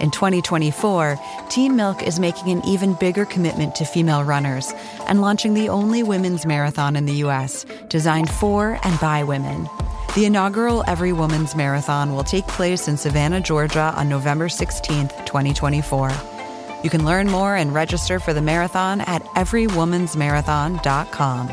In 2024, Team Milk is making an even bigger commitment to female runners and launching the only women's marathon in the U.S. designed for and by women. The inaugural Every Woman's Marathon will take place in Savannah, Georgia on November 16th, 2024. You can learn more and register for the marathon at everywomansmarathon.com.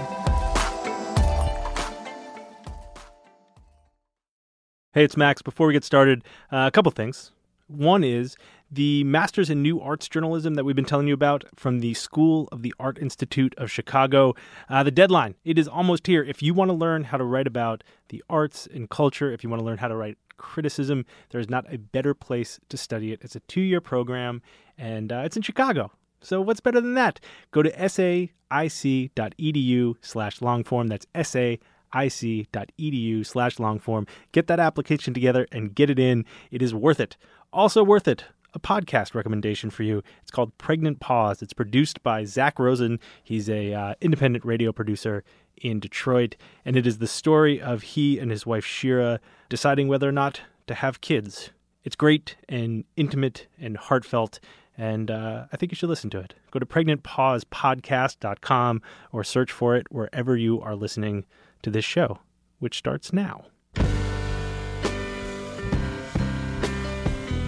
Hey, it's Max. Before we get started, uh, a couple things. One is the Masters in New Arts Journalism that we've been telling you about from the School of the Art Institute of Chicago. Uh, the deadline, it is almost here. If you want to learn how to write about the arts and culture, if you want to learn how to write criticism, there's not a better place to study it. It's a two year program and uh, it's in Chicago. So what's better than that? Go to saic.edu slash longform. That's saic.edu slash longform. Get that application together and get it in. It is worth it. Also worth it. A podcast recommendation for you. It's called Pregnant Pause. It's produced by Zach Rosen. He's a uh, independent radio producer in Detroit, and it is the story of he and his wife Shira deciding whether or not to have kids. It's great and intimate and heartfelt, and uh, I think you should listen to it. Go to pregnantpausepodcast.com or search for it wherever you are listening to this show, which starts now.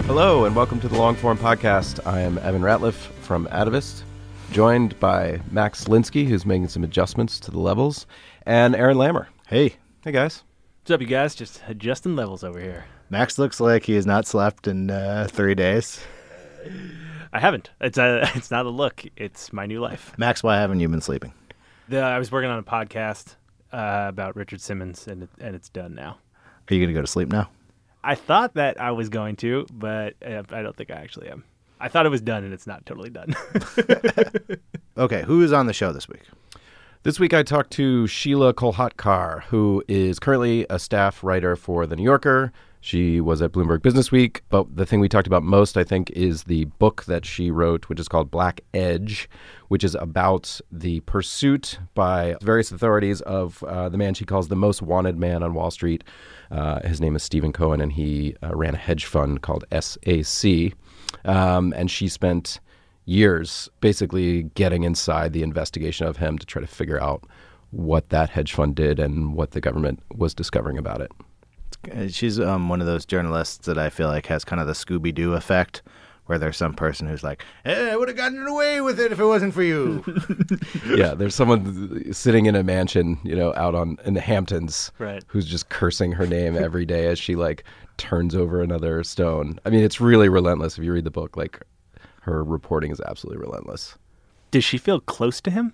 Hello, and welcome to the Longform Podcast. I am Evan Ratliff from Atavist, joined by Max Linsky, who's making some adjustments to the levels, and Aaron Lammer. Hey, Hey, guys. What's up, you guys? Just adjusting levels over here. Max looks like he has not slept in uh, three days. I haven't. It's a. It's not a look. It's my new life. Max, why haven't you been sleeping? The, I was working on a podcast uh, about Richard Simmons, and it, and it's done now. Are you going to go to sleep now? I thought that I was going to, but uh, I don't think I actually am. I thought it was done, and it's not totally done. Okay, who is on the show this week? This week I talked to Sheelah Kolhatkar, who is currently a staff writer for The New Yorker. She was at Bloomberg Business Week, but the thing we talked about most, I think, is the book that she wrote, which is called Black Edge, which is about the pursuit by various authorities of uh, the man she calls the most wanted man on Wall Street. Uh, his name is Steven Cohen, and he uh, ran a hedge fund called SAC. Um, and she spent years basically getting inside the investigation of him to try to figure out what that hedge fund did and what the government was discovering about it. She's um, one of those journalists that I feel like has kind of the Scooby Doo effect, where there's some person who's like, hey, I would have gotten away with it if it wasn't for you. yeah, there's someone sitting in a mansion, you know, out on in the Hamptons, Right. who's just cursing her name every day as she like turns over another stone. I mean, it's really relentless if you read the book. Like, her reporting is absolutely relentless. Does she feel close to him?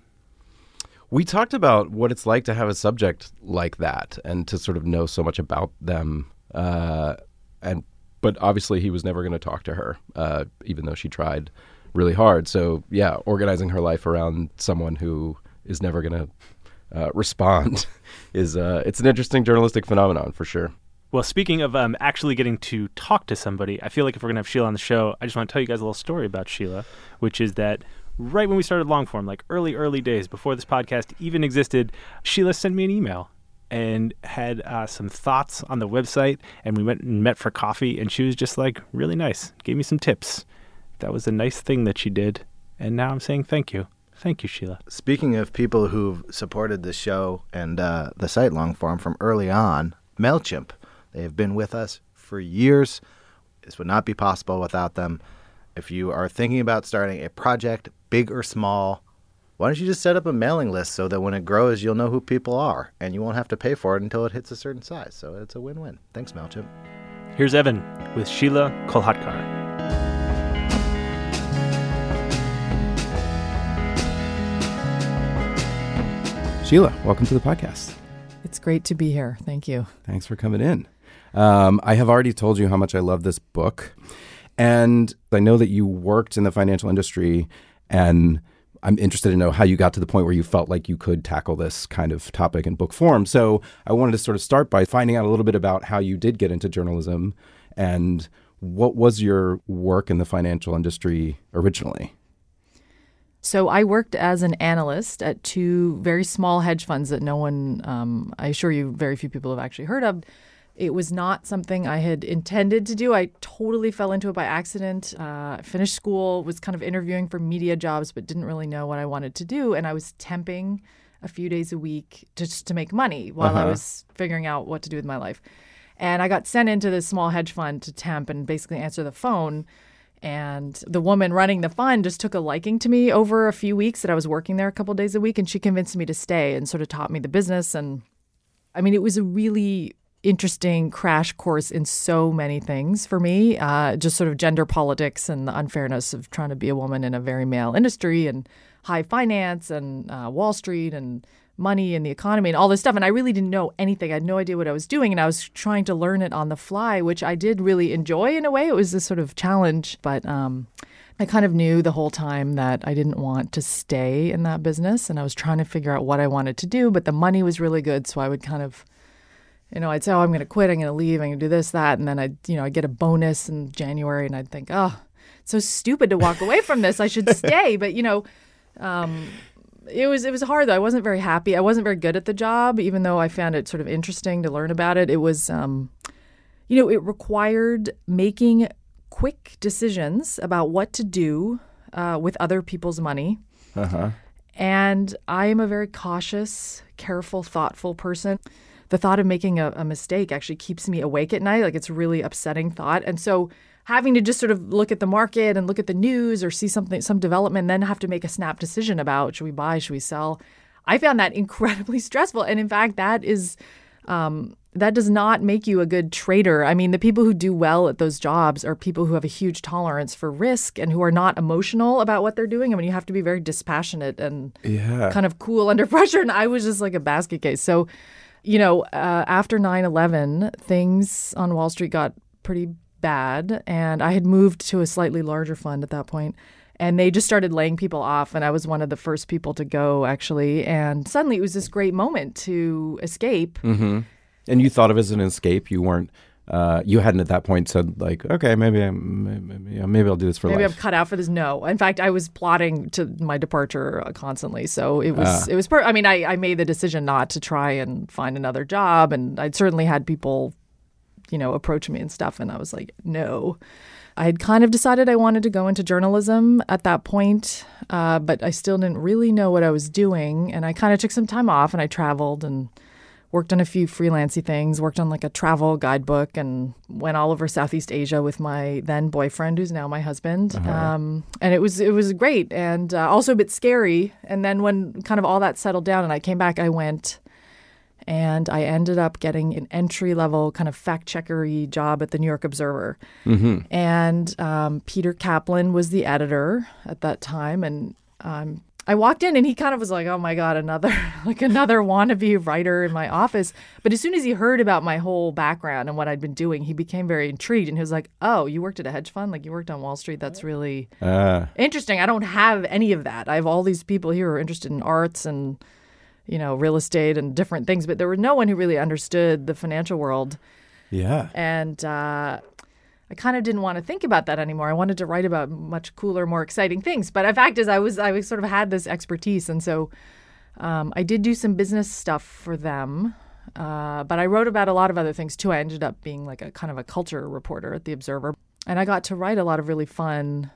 We talked about what it's like to have a subject like that and to sort of know so much about them. Uh, and but obviously, he was never going to talk to her, uh, even though she tried really hard. So yeah, organizing her life around someone who is never going to uh, respond is uh, it's an interesting journalistic phenomenon for sure. Well, speaking of um, actually getting to talk to somebody, I feel like if we're going to have Sheelah on the show, I just want to tell you guys a little story about Sheelah, which is that right when we started Longform, like early, early days before this podcast even existed, Sheelah sent me an email and had uh, some thoughts on the website. And we went and met for coffee, and she was just like really nice, gave me some tips. That was a nice thing that she did. And now I'm saying thank you. Thank you, Sheelah. Speaking of people who've supported the show and uh, the site Longform from early on, MailChimp. They have been with us for years. This would not be possible without them. If you are thinking about starting a project, big or small, why don't you just set up a mailing list so that when it grows, you'll know who people are and you won't have to pay for it until it hits a certain size. So it's a win win. Thanks, MailChimp. Here's Evan with Sheelah Kolhatkar. Sheelah, welcome to the podcast. It's great to be here. Thank you. Thanks for coming in. Um, I have already told you how much I love this book. And I know that you worked in the financial industry, and I'm interested to know how you got to the point where you felt like you could tackle this kind of topic in book form. So I wanted to sort of start by finding out a little bit about how you did get into journalism and what was your work in the financial industry originally? So I worked as an analyst at two very small hedge funds that no one, um, I assure you, very few people have actually heard of. It was not something I had intended to do. I totally fell into it by accident. Uh, finished school, was kind of interviewing for media jobs, but didn't really know what I wanted to do. And I was temping a few days a week just to make money while I was figuring out what to do with my life. And I got sent into this small hedge fund to temp and basically answer the phone. And the woman running the fund just took a liking to me over a few weeks that I was working there a couple days a week. And she convinced me to stay and sort of taught me the business. And I mean, it was a really interesting crash course in so many things for me. Uh, just sort of gender politics and the unfairness of trying to be a woman in a very male industry and high finance and uh, Wall Street and money and the economy and all this stuff. And I really didn't know anything. I had no idea what I was doing. And I was trying to learn it on the fly, which I did really enjoy in a way. It was a sort of challenge, but um, I kind of knew the whole time that I didn't want to stay in that business. And I was trying to figure out what I wanted to do, but the money was really good. So I would kind of you know, I'd say, oh, I'm going to quit. I'm going to leave. I'm going to do this, that. And then I'd, you know, I'd get a bonus in January and I'd think, oh, it's so stupid to walk away from this. I should stay. But, you know, um, it was it was hard though. I wasn't very happy. I wasn't very good at the job, even though I found it sort of interesting to learn about it. It was, um, you know, it required making quick decisions about what to do uh, with other people's money. Uh-huh. And I am a very cautious, careful, thoughtful person. The thought of making a, a mistake actually keeps me awake at night. Like it's a really upsetting thought. And so having to just sort of look at the market and look at the news or see something, some development, then have to make a snap decision about should we buy, should we sell. I found that incredibly stressful. And in fact, that is, um, that does not make you a good trader. I mean, the people who do well at those jobs are people who have a huge tolerance for risk and who are not emotional about what they're doing. I mean, you have to be very dispassionate and Yeah. kind of cool under pressure. And I was just like a basket case. So, you know, uh, after 9 11, things on Wall Street got pretty bad. And I had moved to a slightly larger fund at that point, And they just started laying people off. And I was one of the first people to go, actually. And suddenly it was this great moment to escape. Mm-hmm. And you thought of it as an escape. You weren't. Uh, you hadn't at that point said like, okay, maybe I'm, maybe, yeah, maybe I'll do this for Maybe life. I'm cut out for this. No, in fact, I was plotting to my departure uh, constantly. So it was, it was. Per- I mean, I, I made the decision not to try and find another job, and I'd certainly had people, you know, approach me and stuff, and I was like, no. I had kind of decided I wanted to go into journalism at that point, uh, but I still didn't really know what I was doing, and I kind of took some time off, and I traveled and worked on a few freelancy things, worked on like a travel guidebook, and went all over Southeast Asia with my then boyfriend, who's now my husband. Um, and it was it was great and uh, also a bit scary. And then when kind of all that settled down and I came back, I went and I ended up getting an entry level kind of fact checkery job at the New York Observer. And um, Peter Kaplan was the editor at that time, and um, I walked in and he kind of was like, "Oh my god, another like another wannabe writer in my office." But as soon as he heard about my whole background and what I'd been doing, he became very intrigued and he was like, "Oh, you worked at a hedge fund? Like you worked on Wall Street? That's really Uh, interesting. I don't have any of that. I have all these people here who are interested in arts and you know real estate and different things, but there was no one who really understood the financial world." yeah. and uh, I kind of didn't want to think about that anymore. I wanted to write about much cooler, more exciting things. But the fact is, I was I was sort of had this expertise, and so um, I did do some business stuff for them. Uh, but I wrote about a lot of other things too. I ended up being like a kind of a culture reporter at the Observer, and I got to write a lot of really fun,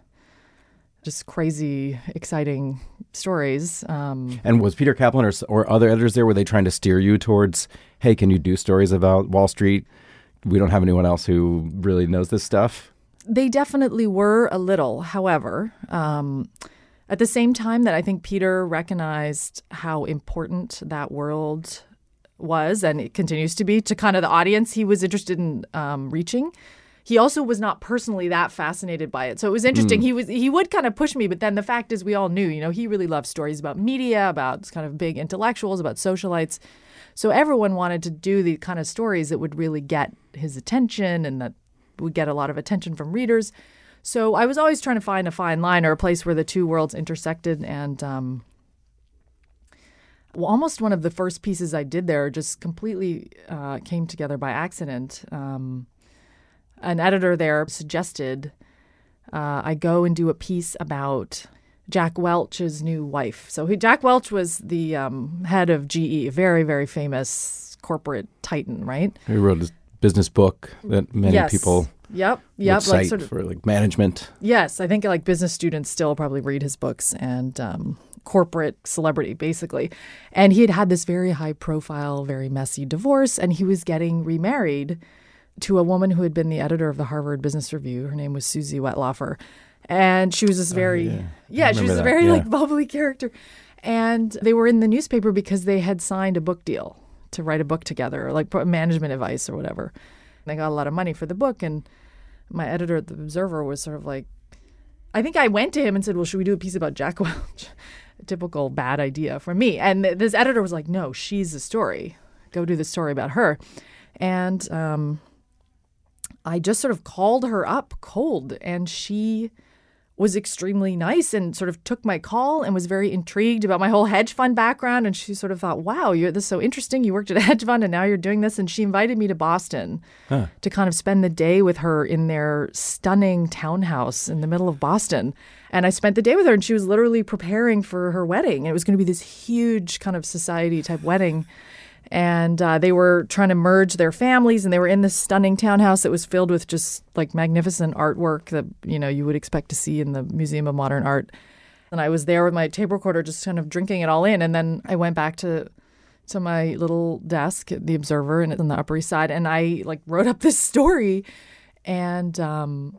just crazy, exciting stories. Um, And was Peter Kaplan or, or other editors there? Were they trying to steer you towards, hey, can you do stories about Wall Street? We don't have anyone else who really knows this stuff. They definitely were a little. However, um, at the same time that I think Peter recognized how important that world was and it continues to be to kind of the audience he was interested in um, reaching. He also was not personally that fascinated by it, so it was interesting. He was he would kind of push me, but then the fact is, we all knew, you know, he really loved stories about media, about kind of big intellectuals, about socialites. So everyone wanted to do the kind of stories that would really get his attention and that would get a lot of attention from readers. So I was always trying to find a fine line or a place where the two worlds intersected. And um, well, almost one of the first pieces I did there just completely uh, came together by accident. Um, an editor there suggested uh, I go and do a piece about Jack Welch's new wife. So he, Jack Welch was the um, head of GE, a very, very famous corporate titan, right? He wrote a business book that many yes. people Yep. Yep. cite Like sort of for like management. Yes, I think like business students still probably read his books and um, corporate celebrity, basically. And he had had this very high profile, very messy divorce, and he was getting remarried to a woman who had been the editor of the Harvard Business Review. Her name was Suzy Wetlaufer. And she was this very, yeah. yeah, she was remember a very yeah. like bubbly character. And they were in the newspaper because they had signed a book deal to write a book together, or like management advice or whatever. They got a lot of money for the book, and my editor at the Observer was sort of like, I think I went to him and said, "Well, should we do a piece about Jack Welch?" typical bad idea for me. And th- this editor was like, "No, she's the story. Go do the story about her." And um, I just sort of called her up cold, and she was extremely nice and sort of took my call and was very intrigued about my whole hedge fund background. And she sort of thought, wow, you're this is so interesting. You worked at a hedge fund and now you're doing this. And she invited me to Boston to kind of spend the day with her in their stunning townhouse in the middle of Boston. And I spent the day with her and she was literally preparing for her wedding. It was going to be this huge kind of society type wedding and uh, they were trying to merge their families and they were in this stunning townhouse that was filled with just like magnificent artwork that you know you would expect to see in the museum of modern art. And i was there with my tape recorder just kind of drinking it all in and then i went back to to my little desk at the observer and on the upper east side and i like wrote up this story. And um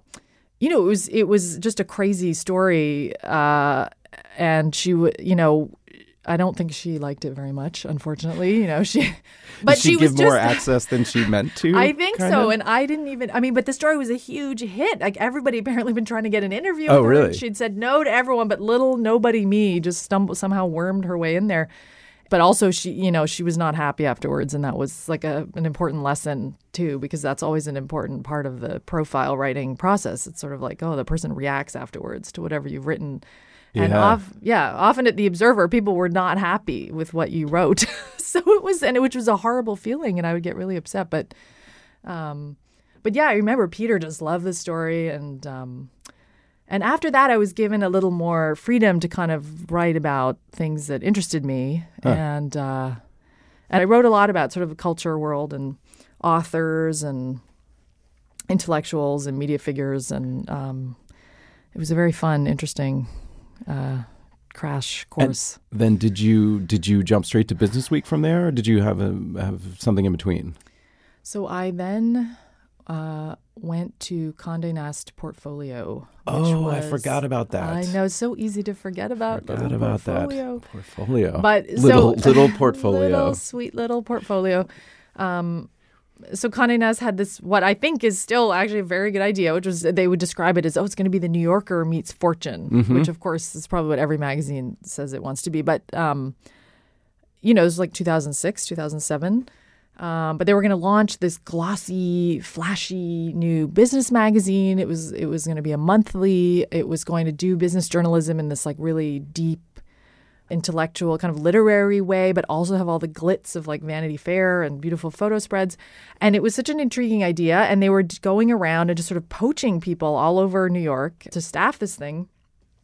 you know it was it was just a crazy story uh and she you know I don't think she liked it very much, unfortunately. You know, she, but Did she, she, was give just, more access than she meant to. I think so, of? and I didn't even. I mean, but the story was a huge hit. Like everybody apparently been trying to get an interview. Oh, with her, really? She'd said no to everyone, but little nobody me just stumbled somehow wormed her way in there. But also, she, you know, she was not happy afterwards, and that was like a an important lesson too, because that's always an important part of the profile writing process. It's sort of like, oh, the person reacts afterwards to whatever you've written. And Yeah. off, yeah, often at the Observer, people were not happy with what you wrote. so it was, and it, which was a horrible feeling, and I would get really upset. But, um, but yeah, I remember Peter just loved the story, and um, and after that, I was given a little more freedom to kind of write about things that interested me, and uh, and I wrote a lot about sort of the culture world and authors and intellectuals and media figures, and um, it was a very fun, interesting uh, crash course. Then did you did you jump straight to Business Week from there, or did you have a have something in between? So I then uh, went to Condé Nast Portfolio. which Oh, I forgot about that. I know it's so easy to forget about. Forgot about portfolio. that portfolio. But little so, little portfolio. little sweet little portfolio. Um, so Condé Nast had this what I think is still actually a very good idea, which was they would describe it as oh it's going to be the New Yorker meets Fortune, Mm-hmm. which of course is probably what every magazine says it wants to be. But um, you know, it was like 2006, 2007. Um, but they were going to launch this glossy, flashy new business magazine. It was it was going to be a monthly. It was going to do business journalism in this like really deep, intellectual, kind of literary way, but also have all the glitz of like Vanity Fair and beautiful photo spreads. And it was such an intriguing idea. And they were going around and just sort of poaching people all over New York to staff this thing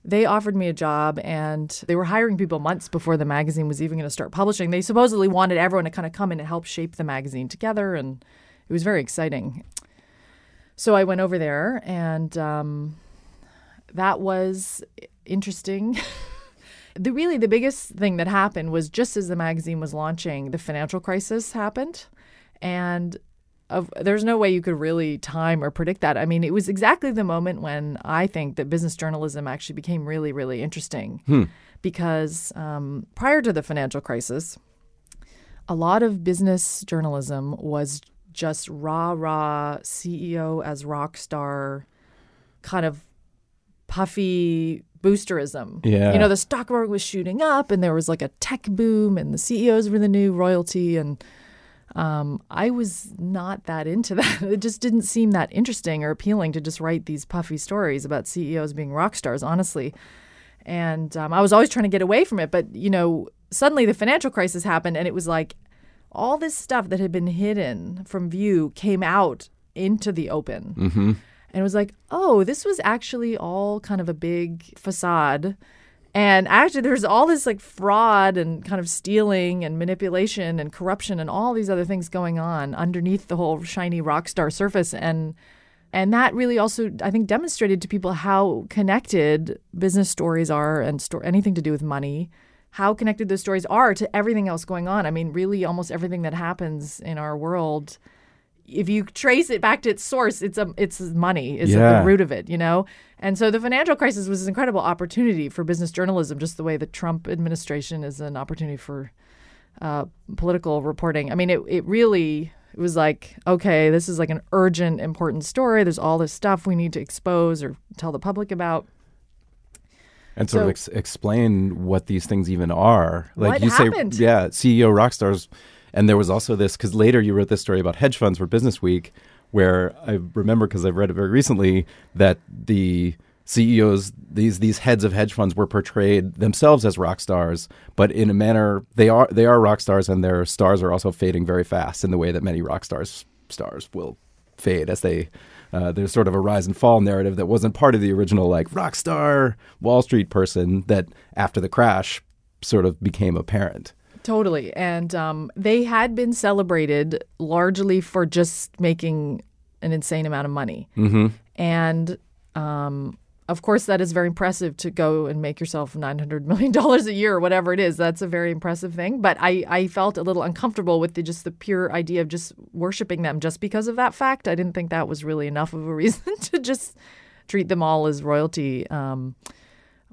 they offered me a job and they were hiring people months before the magazine was even going to start publishing. They supposedly wanted everyone to kind of come in and help shape the magazine together, and it was very exciting. So I went over there, and um, that was interesting. the really the biggest thing that happened was just as the magazine was launching, the financial crisis happened, and of, there's no way you could really time or predict that. I mean, it was exactly the moment when I think that business journalism actually became really, really interesting. Because um, prior to the financial crisis, a lot of business journalism was just rah rah CEO as rock star, kind of puffy boosterism. Yeah. You know, the stock market was shooting up and there was like a tech boom and the CEOs were the new royalty. And um, I was not that into that. It just didn't seem that interesting or appealing to just write these puffy stories about CEOs being rock stars, honestly. And um, I was always trying to get away from it. But, you know, suddenly the financial crisis happened and it was like all this stuff that had been hidden from view came out into the open. Mm-hmm. And it was like, oh, this was actually all kind of a big facade. And actually, there's all this like fraud and kind of stealing and manipulation and corruption and all these other things going on underneath the whole shiny rock star surface. And and that really also, I think, demonstrated to people how connected business stories are and sto- anything to do with money, how connected those stories are to everything else going on. I mean, really, almost everything that happens in our world if you trace it back to its source, it's a it's money is at the root of it, you know. And so the financial crisis was an incredible opportunity for business journalism, just the way the Trump administration is an opportunity for uh, political reporting. I mean, it it really it was like okay, this is like an urgent, important story. There's all this stuff we need to expose or tell the public about. and sort So- of ex- explain what these things even are. Like you happened? say, yeah, CEO rock stars, and there was also this because later you wrote this story about hedge funds for Business Week, where I remember because I've read it very recently that the CEOs, these these heads of hedge funds, were portrayed themselves as rock stars, but in a manner they are they are rock stars, and their stars are also fading very fast in the way that many rock stars stars will fade as they uh, there's sort of a rise and fall narrative that wasn't part of the original like rock star Wall Street person that after the crash sort of became apparent. Totally. And um, they had been celebrated largely for just making an insane amount of money. Mm-hmm. And um, of course, that is very impressive to go and make yourself $900 million a year or whatever it is. That's a very impressive thing. But I, I felt a little uncomfortable with the, just the pure idea of just worshiping them just because of that fact. I didn't think that was really enough of a reason to just treat them all as royalty. Um,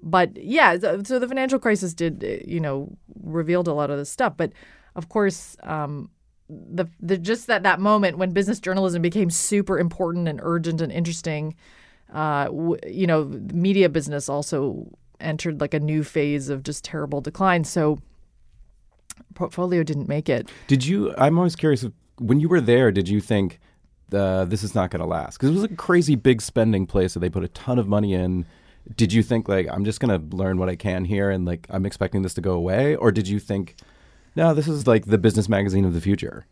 but yeah, so the financial crisis did, uh, you know, revealed a lot of this stuff. But of course, um, the the just that that moment when business journalism became super important and urgent and interesting, uh, w- you know, media business also entered like a new phase of just terrible decline. So portfolio didn't make it. Did you? I'm always curious. When you were there, did you think uh, this is not going to last? Because it was a crazy big spending place that they put a ton of money in. Did you think like I'm just going to learn what I can here and like I'm expecting this to go away, or did you think, no, this is like the business magazine of the future?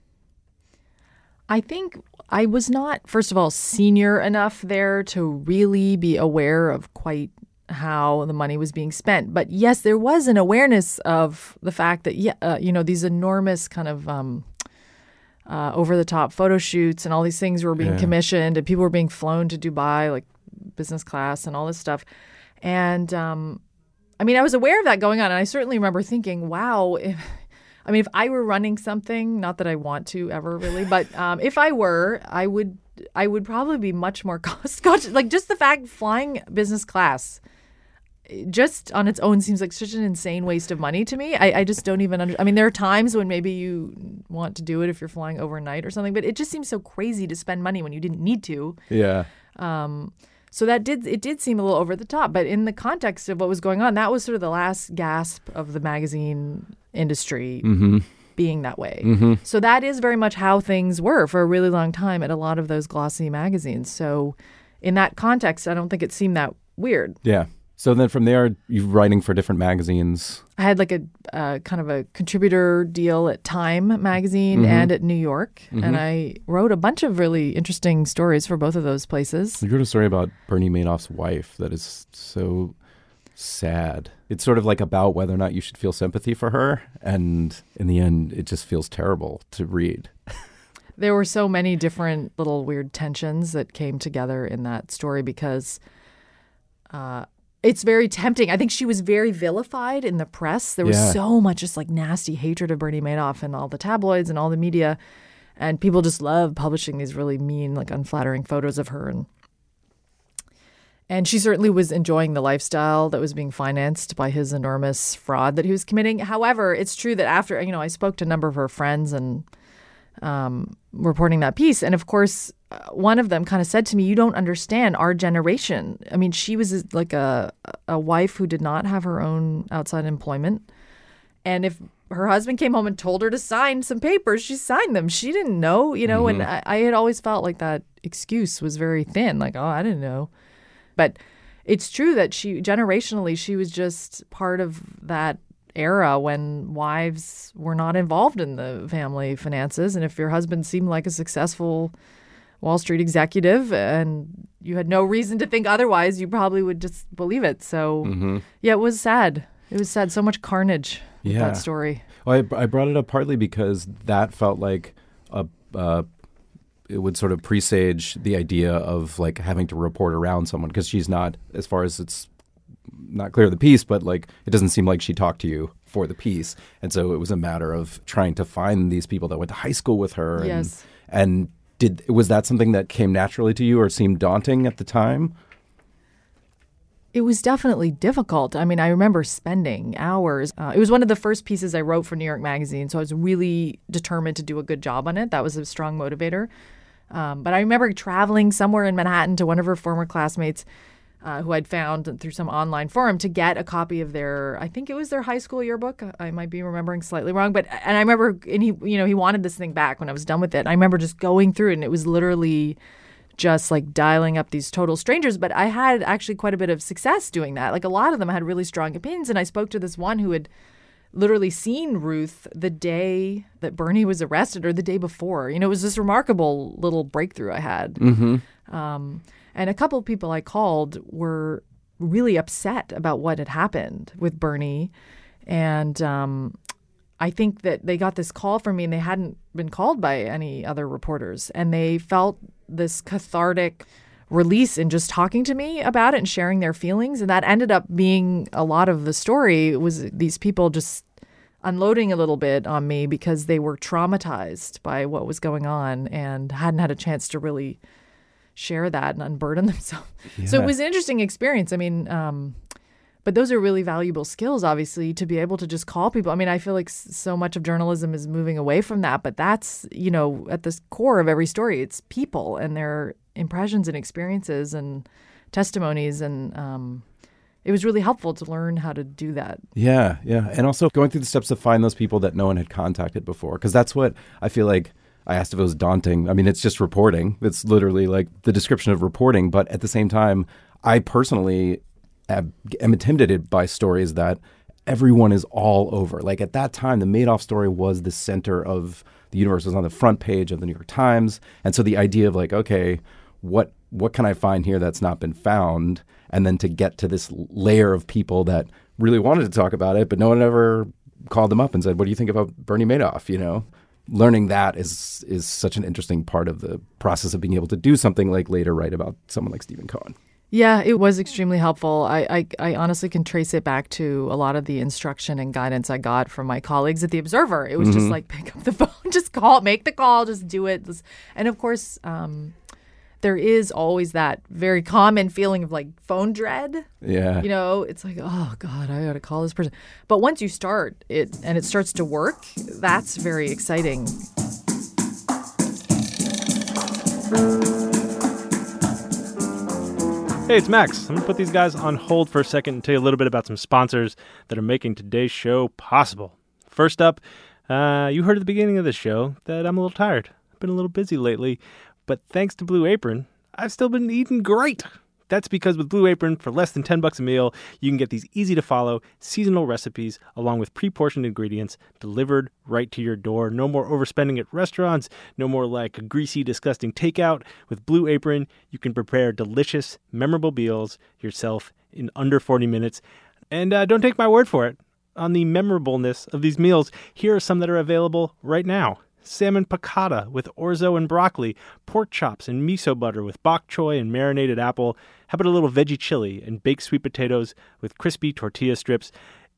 I think I was not, first of all, senior enough there to really be aware of quite how the money was being spent. But yes, there was an awareness of the fact that, yeah, uh, you know, these enormous kind of um, uh, over the top photo shoots and all these things were being Yeah. commissioned and people were being flown to Dubai, like business class and all this stuff. And um, I mean, I was aware of that going on. And I certainly remember thinking, wow, if, I mean, if I were running something, not that I want to ever really, but um, if I were, I would, I would probably be much more cost conscious. Like just the fact flying business class, just on its own seems like such an insane waste of money to me. I, I just don't even under. I mean, there are times when maybe you want to do it if you're flying overnight or something, but it just seems so crazy to spend money when you didn't need to. Yeah. Um, so that did it did seem a little over the top, but in the context of what was going on, that was sort of the last gasp of the magazine industry Mm-hmm. being that way. Mm-hmm. So that is very much how things were for a really long time at a lot of those glossy magazines. So in that context, I don't think it seemed that weird. Yeah. So then from there, you're writing for different magazines. I had like a uh, kind of a contributor deal at Time magazine Mhm. and at New York, Mhm. and I wrote a bunch of really interesting stories for both of those places. You wrote a story about Bernie Madoff's wife that is so sad. It's sort of like about whether or not you should feel sympathy for her. And in the end, it just feels terrible to read. There were so many different little weird tensions that came together in that story because uh, it's very tempting. I think she was very vilified in the press. There was Yeah. so much just like nasty hatred of Bernie Madoff and all the tabloids and all the media. And people just love publishing these really mean, like unflattering photos of her. And And she certainly was enjoying the lifestyle that was being financed by his enormous fraud that he was committing. However, it's true that after, you know, I spoke to a number of her friends and um, reporting that piece. And of course, Uh, one of them kind of said to me, "You don't understand our generation." I mean, she was uh, like a a wife who did not have her own outside employment, and if her husband came home and told her to sign some papers, she signed them. She didn't know, you know. And mm-hmm. I, I had always felt like that excuse was very thin, like, "Oh, I didn't know," but it's true that she generationally she was just part of that era when wives were not involved in the family finances. And if your husband seemed like a successful Wall Street executive and you had no reason to think otherwise, you probably would just believe it. So, Mm-hmm. yeah, it was sad. It was sad. So much carnage Yeah. that story. Well, I, I brought it up partly because that felt like a. Uh, it would sort of presage the idea of like having to report around someone because she's not, as far as it's not clear the piece, but like it doesn't seem like she talked to you for the piece, and so it was a matter of trying to find these people that went to high school with her. And, Yes. And did was that something that came naturally to you or seemed daunting at the time? It was definitely difficult. I mean, I remember spending hours. Uh, it was one of the first pieces I wrote for New York Magazine, so I was really determined to do a good job on it. That was a strong motivator. Um, but I remember traveling somewhere in Manhattan to one of her former classmates uh, who I'd found through some online forum to get a copy of their, I think it was their high school yearbook. I might be remembering slightly wrong, but and I remember, and he, you know, he wanted this thing back when I was done with it. I remember just going through it, and it was literally just like dialing up these total strangers. But I had actually quite a bit of success doing that. Like a lot of them had really strong opinions. And I spoke to this one who had literally seen Ruth the day that Bernie was arrested or the day before. You know, it was this remarkable little breakthrough I had. Um, and a couple of people I called were really upset about what had happened with Bernie. And um, I think that they got this call from me and they hadn't been called by any other reporters. And they felt this cathartic release in just talking to me about it and sharing their feelings. And that ended up being a lot of the story was these people just unloading a little bit on me because they were traumatized by what was going on and hadn't had a chance to really share that and unburden themselves. So it was an interesting experience. I mean, um, but those are really valuable skills, obviously, to be able to just call people. I mean, I feel like so much of journalism is moving away from that, but that's, you know, at the core of every story, it's people and their impressions and experiences and testimonies. And um, it was really helpful to learn how to do that. Yeah, yeah. And also going through the steps to find those people that no one had contacted before. Because that's what I feel like I asked if it was daunting. I mean, it's just reporting. It's literally like the description of reporting. But at the same time, I personally am, intimidated by stories that everyone is all over. Like at that time, the Madoff story was the center of the universe. It was on the front page of the New York Times. And so the idea of like, okay, what what can I find here that's not been found? And then to get to this layer of people that really wanted to talk about it, but no one ever called them up and said, "What do you think about Bernie Madoff?" You know, learning that is is such an interesting part of the process of being able to do something like later write about someone like Steven Cohen. Yeah, it was extremely helpful. I, I, I honestly can trace it back to a lot of the instruction and guidance I got from my colleagues at the Observer. It was just like pick up the phone, just call, make the call, just do it. And of course, um, there is always that very common feeling of like phone dread. Yeah, You know, it's like, oh God, I got to call this person. But once you start it and it starts to work, that's very exciting. Hey, it's Max. I'm going to put these guys on hold for a second and tell you a little bit about some sponsors that are making today's show possible. First up, uh, you heard at the beginning of the show that I'm a little tired. I've been a little busy lately, but thanks to Blue Apron, I've still been eating great. That's because with Blue Apron, for less than 10 bucks a meal, you can get these easy to follow seasonal recipes along with pre portioned ingredients delivered right to your door. No more overspending at restaurants, no more like greasy, disgusting takeout. With Blue Apron, you can prepare delicious, memorable meals yourself in under 40 minutes. And uh, don't take my word for it. On the memorableness of these meals, here are some that are available right now salmon piccata with orzo and broccoli, pork chops and miso butter with bok choy and marinated apple. How about a little veggie chili and baked sweet potatoes with crispy tortilla strips?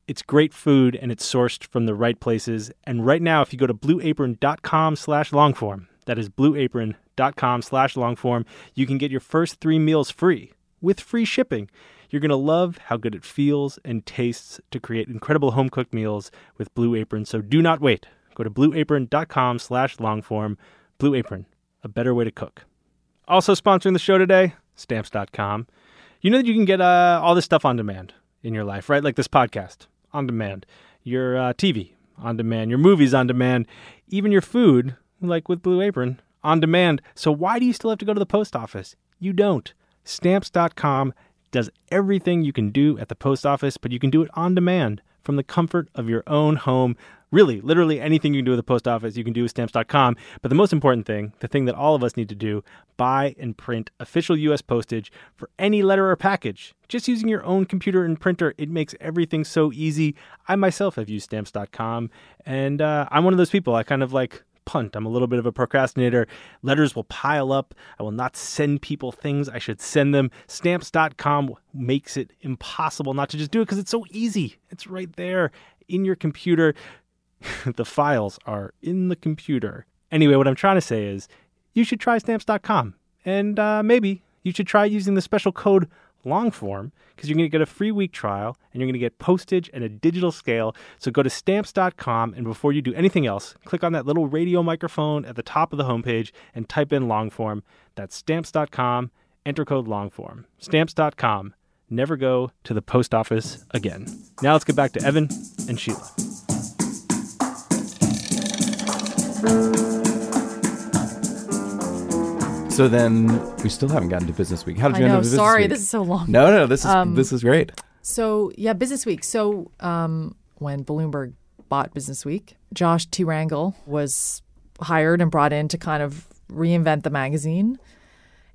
It's great food and it's sourced from the right places. And right now, if you go to blueapron.com slash longform, that is blueapron.com slash longform, you can get your first three meals free with free shipping. You're going to love how good it feels and tastes to create incredible home cooked meals with Blue Apron. So do not wait. Go to blueapron.com slash longform. Blue Apron, a better way to cook. Also sponsoring the show today, stamps.com. You know that you can get uh, all this stuff on demand in your life, right? Like this podcast on demand, your uh, TV on demand, your movies on demand, even your food, like with Blue Apron, on demand. So why do you still have to go to the post office? You don't. Stamps.com does everything you can do at the post office, but you can do it on demand from the comfort of your own home. Really, literally anything you can do with the post office, you can do with stamps.com. But the most important thing, the thing that all of us need to do, buy and print official US postage for any letter or package. Just using your own computer and printer, it makes everything so easy. I myself have used stamps.com, and uh, I'm one of those people. I kind of like punt. I'm a little bit of a procrastinator. Letters will pile up. I will not send people things I should send them. Stamps.com makes it impossible not to just do it because it's so easy. It's right there in your computer. the files are in the computer. Anyway, what I'm trying to say is you should try Stamps.com. And uh, maybe you should try using the special code longform because you're going to get a free week trial and you're going to get postage and a digital scale. So go to stamps.com and before you do anything else, click on that little radio microphone at the top of the homepage and type in longform. That's stamps.com, enter code longform. Stamps.com. Never go to the post office again. Now let's get back to Evan and Sheelah. So then we still haven't gotten to Business Week. How did I you end know. up Business Sorry, Week? this is so long. No, no, this is Um, this is great. So yeah, Business Week. So um, when Bloomberg bought Business Week, Josh Tyrangiel was hired and brought in to kind of reinvent the magazine.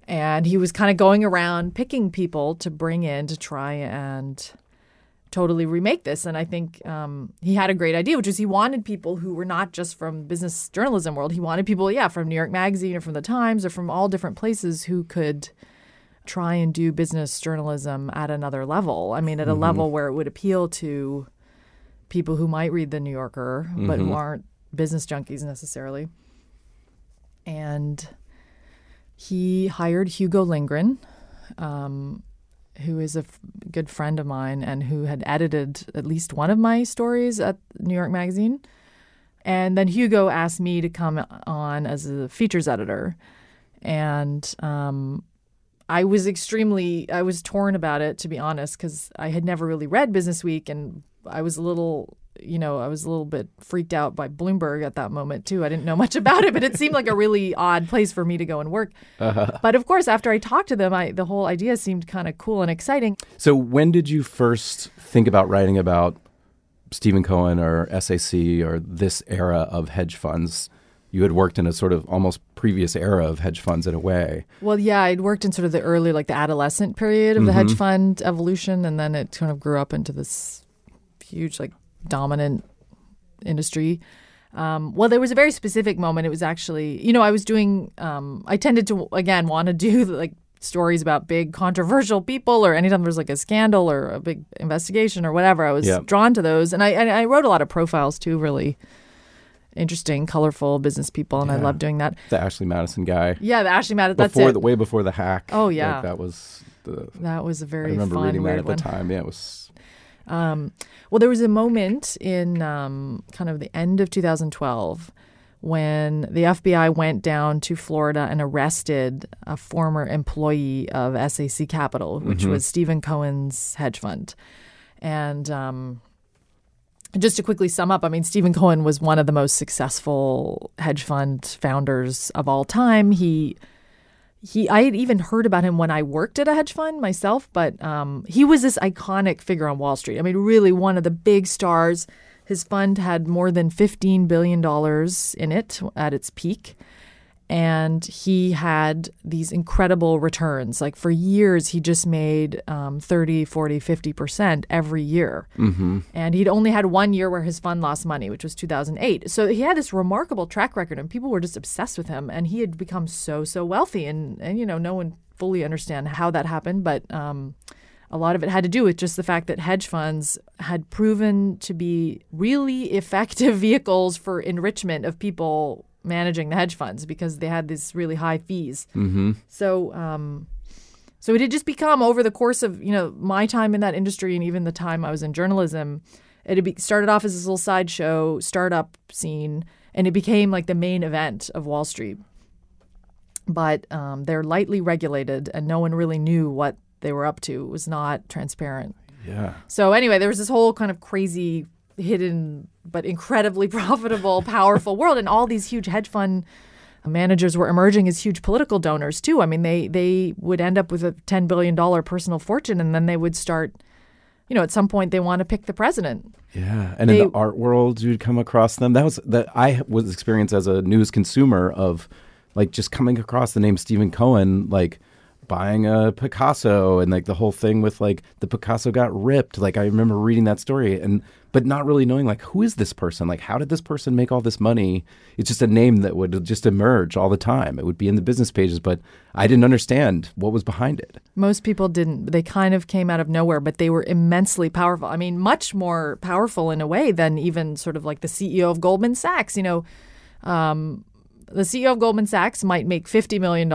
And he was kind of going around picking people to bring in to try and totally remake this. And I think um, he had a great idea, which is he wanted people who were not just from business journalism world. He wanted people, yeah, from New York Magazine or from the Times or from all different places who could try and do business journalism at another level. I mean, at a level where it would appeal to people who might read the New Yorker, but who aren't business junkies necessarily. And he hired Hugo Lindgren, um, who is a f- good friend of mine and who had edited at least one of my stories at New York Magazine. And then Hugo asked me to come on as a features editor. And um, I was extremely, I was torn about it, to be honest, because I had never really read Business Week and I was a little, you know, I was a little bit freaked out by Bloomberg at that moment, too. I didn't know much about it, but it seemed like a really odd place for me to go and work. Uh-huh. But of course, after I talked to them, I, the whole idea seemed kind of cool and exciting. So when did you first think about writing about Steven Cohen or SAC or this era of hedge funds? You had worked in a sort of almost previous era of hedge funds in a way. Well, yeah, I'd worked in sort of the early, like the adolescent period of the hedge mm-hmm. fund evolution, and then it kind of grew up into this huge, like, dominant industry. Um, well, there was a very specific moment. It was actually, you know, I was doing, um, I tended to, again, want to do like stories about big controversial people or anytime there was like a scandal or a big investigation or whatever. I was Yeah. drawn to those. And I, and I wrote a lot of profiles too, really interesting, colorful business people, and I love doing that. The Ashley Madison guy. Yeah, the Ashley Madison, that's before it. the way before the hack. Oh, Like, yeah. that was the. that was a very I remember reading that at one. the time. Yeah, it was. Um, well, there was a moment in um, kind of the end of 2012 when the FBI went down to Florida and arrested a former employee of SAC Capital, which was Steven Cohen's hedge fund. And um, just to quickly sum up, I mean, Steven Cohen was one of the most successful hedge fund founders of all time. He he I had even heard about him when I worked at a hedge fund myself, but um, he was this iconic figure on Wall Street. I mean, really one of the big stars. His fund had more than $15 billion in it at its peak. And he had these incredible returns. Like for years, he just made um, 30, 40, 50% every year. Mm-hmm. And he'd only had one year where his fund lost money, which was 2008. So he had this remarkable track record, and people were just obsessed with him. And he had become so, so wealthy. And, and you know, no one fully understand how that happened. But um, a lot of it had to do with just the fact that hedge funds had proven to be really effective vehicles for enrichment of people managing the hedge funds because they had these really high fees. Mm-hmm. So, um, So it had just become over the course of you know my time in that industry and even the time I was in journalism, it had be, started off as this little sideshow startup scene, and it became like the main event of Wall Street. But um, they're lightly regulated, and no one really knew what they were up to. It was not transparent. Yeah. So anyway, there was this whole kind of crazy, hidden but incredibly profitable, powerful world, and all these huge hedge fund managers were emerging as huge political donors too. I mean, they they would end up with a ten billion dollar personal fortune, and then they would start. You know, at some point they want to pick the president. Yeah, and They- in the art world, you'd come across them. That was that I was experienced as a news consumer of like just coming across the name Steven Cohen, like buying a Picasso and like the whole thing with like the Picasso got ripped. Like I remember reading that story and but not really knowing like who is this person? Like how did this person make all this money? It's just a name that would just emerge all the time. It would be in the business pages, but I didn't understand what was behind it. Most people didn't. They kind of came out of nowhere, but they were immensely powerful. I mean, much more powerful in a way than even sort of like the CEO of Goldman Sachs. You know, um, the CEO of Goldman Sachs might make $50 million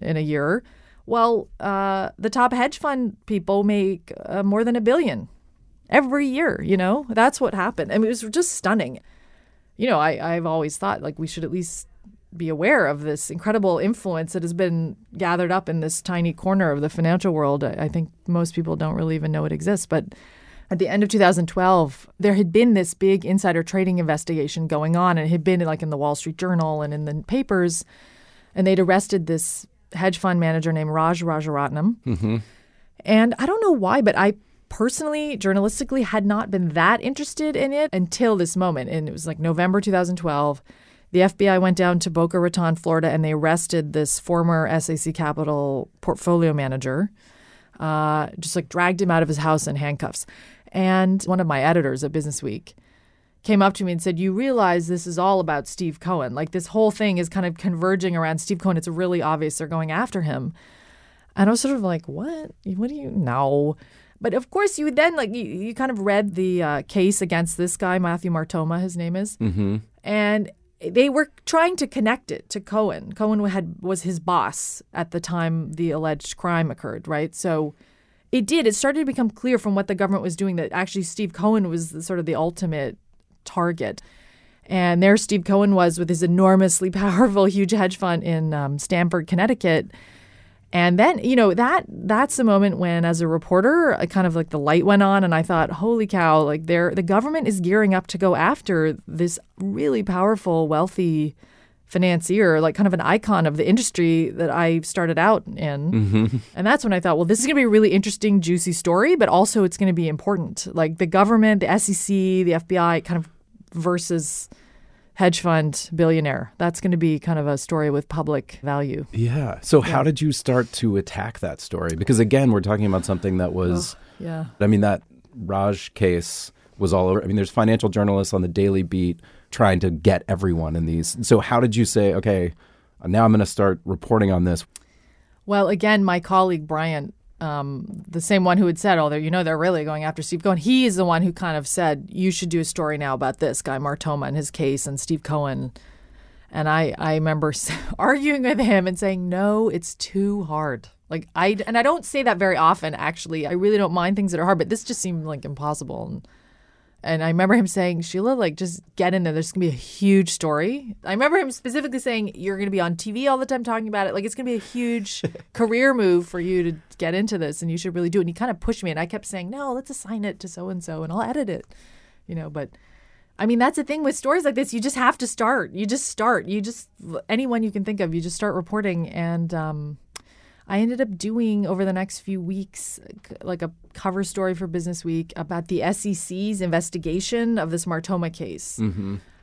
in a year. Well, uh, the top hedge fund people make uh, more than a billion every year. You know, that's what happened. I mean, it was just stunning. You know, I, I've always thought like we should at least be aware of this incredible influence that has been gathered up in this tiny corner of the financial world. I, think most people don't really even know it exists. But at the end of 2012, there had been this big insider trading investigation going on, and it had been like in the Wall Street Journal and in the papers, and they'd arrested this hedge fund manager named Raj Rajaratnam. Mm-hmm. And I don't know why, but I personally, journalistically, had not been that interested in it until this moment. And it was like November 2012. The FBI went down to Boca Raton, Florida, and they arrested this former SAC Capital portfolio manager. Uh, just like dragged him out of his house in handcuffs. And one of my editors at Business Week came up to me and said, You realize this is all about Steve Cohen. Like this whole thing is kind of converging around Steve Cohen. It's really obvious they're going after him. And I was sort of like, What? What do you know? But of course, you then like you, you kind of read the uh, case against this guy, Matthew Martoma, his name is, mm-hmm. and they were trying to connect it to Cohen. Cohen had was his boss at the time the alleged crime occurred, right? So it did. It started to become clear from what the government was doing that actually Steve Cohen was the, sort of the ultimate target. And there Steve Cohen was with his enormously powerful, huge hedge fund in um, Stamford, Connecticut. And then, you know, that that's the moment when, as a reporter, I kind of like the light went on, and I thought, "Holy cow! Like, there, the government is gearing up to go after this really powerful, wealthy financier, like kind of an icon of the industry that I started out in." Mm-hmm. And that's when I thought, well, this is going to be a really interesting, juicy story, but also it's going to be important. Like the government, the SEC, the FBI, kind of versus hedge fund billionaire. That's going to be kind of a story with public value. Yeah. So how did you start to attack that story? Because again, we're talking about something that was Yeah. I mean that Raj case was all over. I mean there's financial journalists on the Daily Beast trying to get everyone in these. So how did you say, okay, now I'm going to start reporting on this? Well, again, my colleague Brian, um, the same one who had said, "Oh, you know, they're really going after Steve Cohen." He is the one who kind of said, "You should do a story now about this guy Martoma and his case and Steve Cohen." And I, I remember arguing with him and saying, "No, it's too hard." Like I, and I don't say that very often. Actually, I really don't mind things that are hard, but this just seemed like impossible. And and I remember him saying, Sheelah, like, just get in there. There's going to be a huge story. I remember him specifically saying, You're going to be on TV all the time talking about it. Like, it's going to be a huge career move for you to get into this, and you should really do it. And he kind of pushed me, and I kept saying, No, let's assign it to so and so, and I'll edit it. You know, but I mean, that's the thing with stories like this. You just have to start. You just start. You just, anyone you can think of, you just start reporting. And, um, I ended up doing over the next few weeks like a cover story for Business Week about the SEC's investigation of this Martoma case.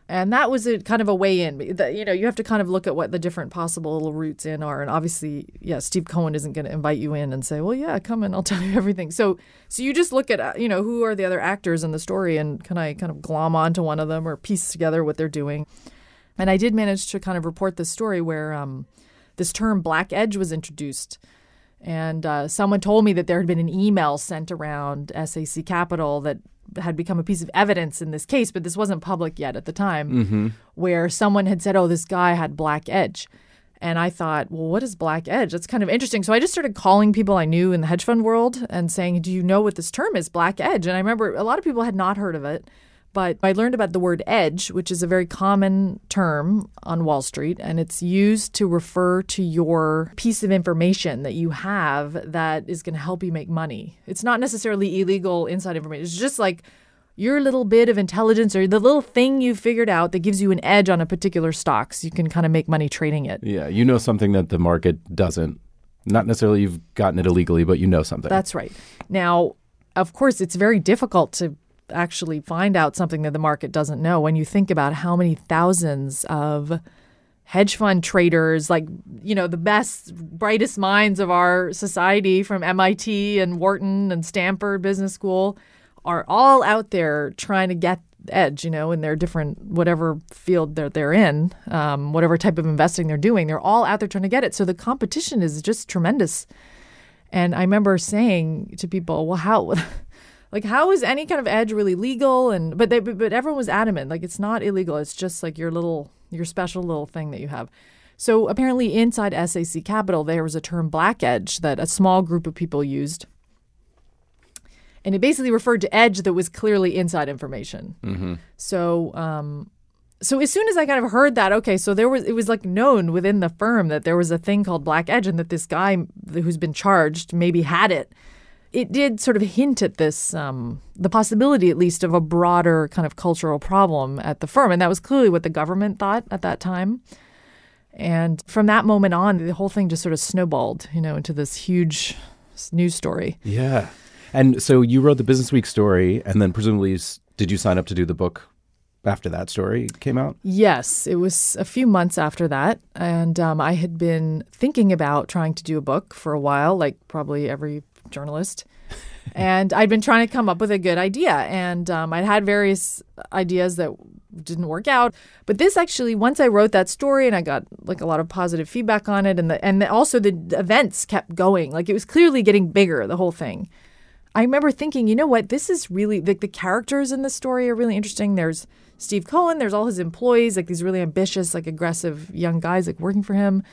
And that was a kind of a way in. You know, you have to kind of look at what the different possible little routes in are. And obviously, yeah, Steve Cohen isn't going to invite you in and say, "Well, yeah, come in, I'll tell you everything." So, so you just look at uh, you know who are the other actors in the story, and can I kind of glom onto one of them or piece together what they're doing? And I did manage to kind of report this story where um, this term black edge was introduced. And uh, someone told me that there had been an email sent around SAC Capital that had become a piece of evidence in this case, but this wasn't public yet at the time, where someone had said, oh, this guy had black edge. And I thought, well, what is Black Edge? That's kind of interesting. So I just started calling people I knew in the hedge fund world and saying, do you know what this term is, Black Edge? And I remember a lot of people had not heard of it. But I learned about the word edge, which is a very common term on Wall Street, and it's used to refer to your piece of information that you have that is going to help you make money. It's not necessarily illegal inside information, it's just like your little bit of intelligence or the little thing you figured out that gives you an edge on a particular stock so you can kind of make money trading it. Yeah, you know something that the market doesn't. Not necessarily you've gotten it illegally, but you know something. That's right. Now, of course, it's very difficult to actually find out something that the market doesn't know when you think about how many thousands of hedge fund traders like you know the best brightest minds of our society from MIT and Wharton and Stanford Business School are all out there trying to get edge, you know, in their different whatever field they're they're in, um, whatever type of investing they're doing. They're all out there trying to get it. So the competition is just tremendous. And I remember saying to people, "Well, how?" like how is any kind of edge really legal? And but they but everyone was adamant like it's not illegal. It's just like your little your special little thing that you have. So apparently inside SAC Capital there was a term black edge that a small group of people used. And it basically referred to edge that was clearly inside information. Mm-hmm. so um so as soon as I kind of heard that, okay, so there was it was like known within the firm that there was a thing called black edge and that this guy who's been charged maybe had it it did sort of hint at this, um, the possibility at least of a broader kind of cultural problem at the firm. And that was clearly what the government thought at that time. And from that moment on, the whole thing just sort of snowballed, you know, into this huge news story. Yeah. And so you wrote the Business Week story, and then presumably, did you sign up to do the book after that story came out? Yes, it was a few months after that. And um, I had been thinking about trying to do a book for a while, like probably every journalist. and I'd been trying to come up with a good idea. And um, I'd had various ideas that didn't work out. But this actually, once I wrote that story and I got like a lot of positive feedback on it, and the, and the, also the events kept going. Like it was clearly getting bigger, the whole thing. I remember thinking, you know what, this is really like the characters in the story are really interesting. There's Steve Cohen, there's all his employees, like these really ambitious, like aggressive young guys like working for him.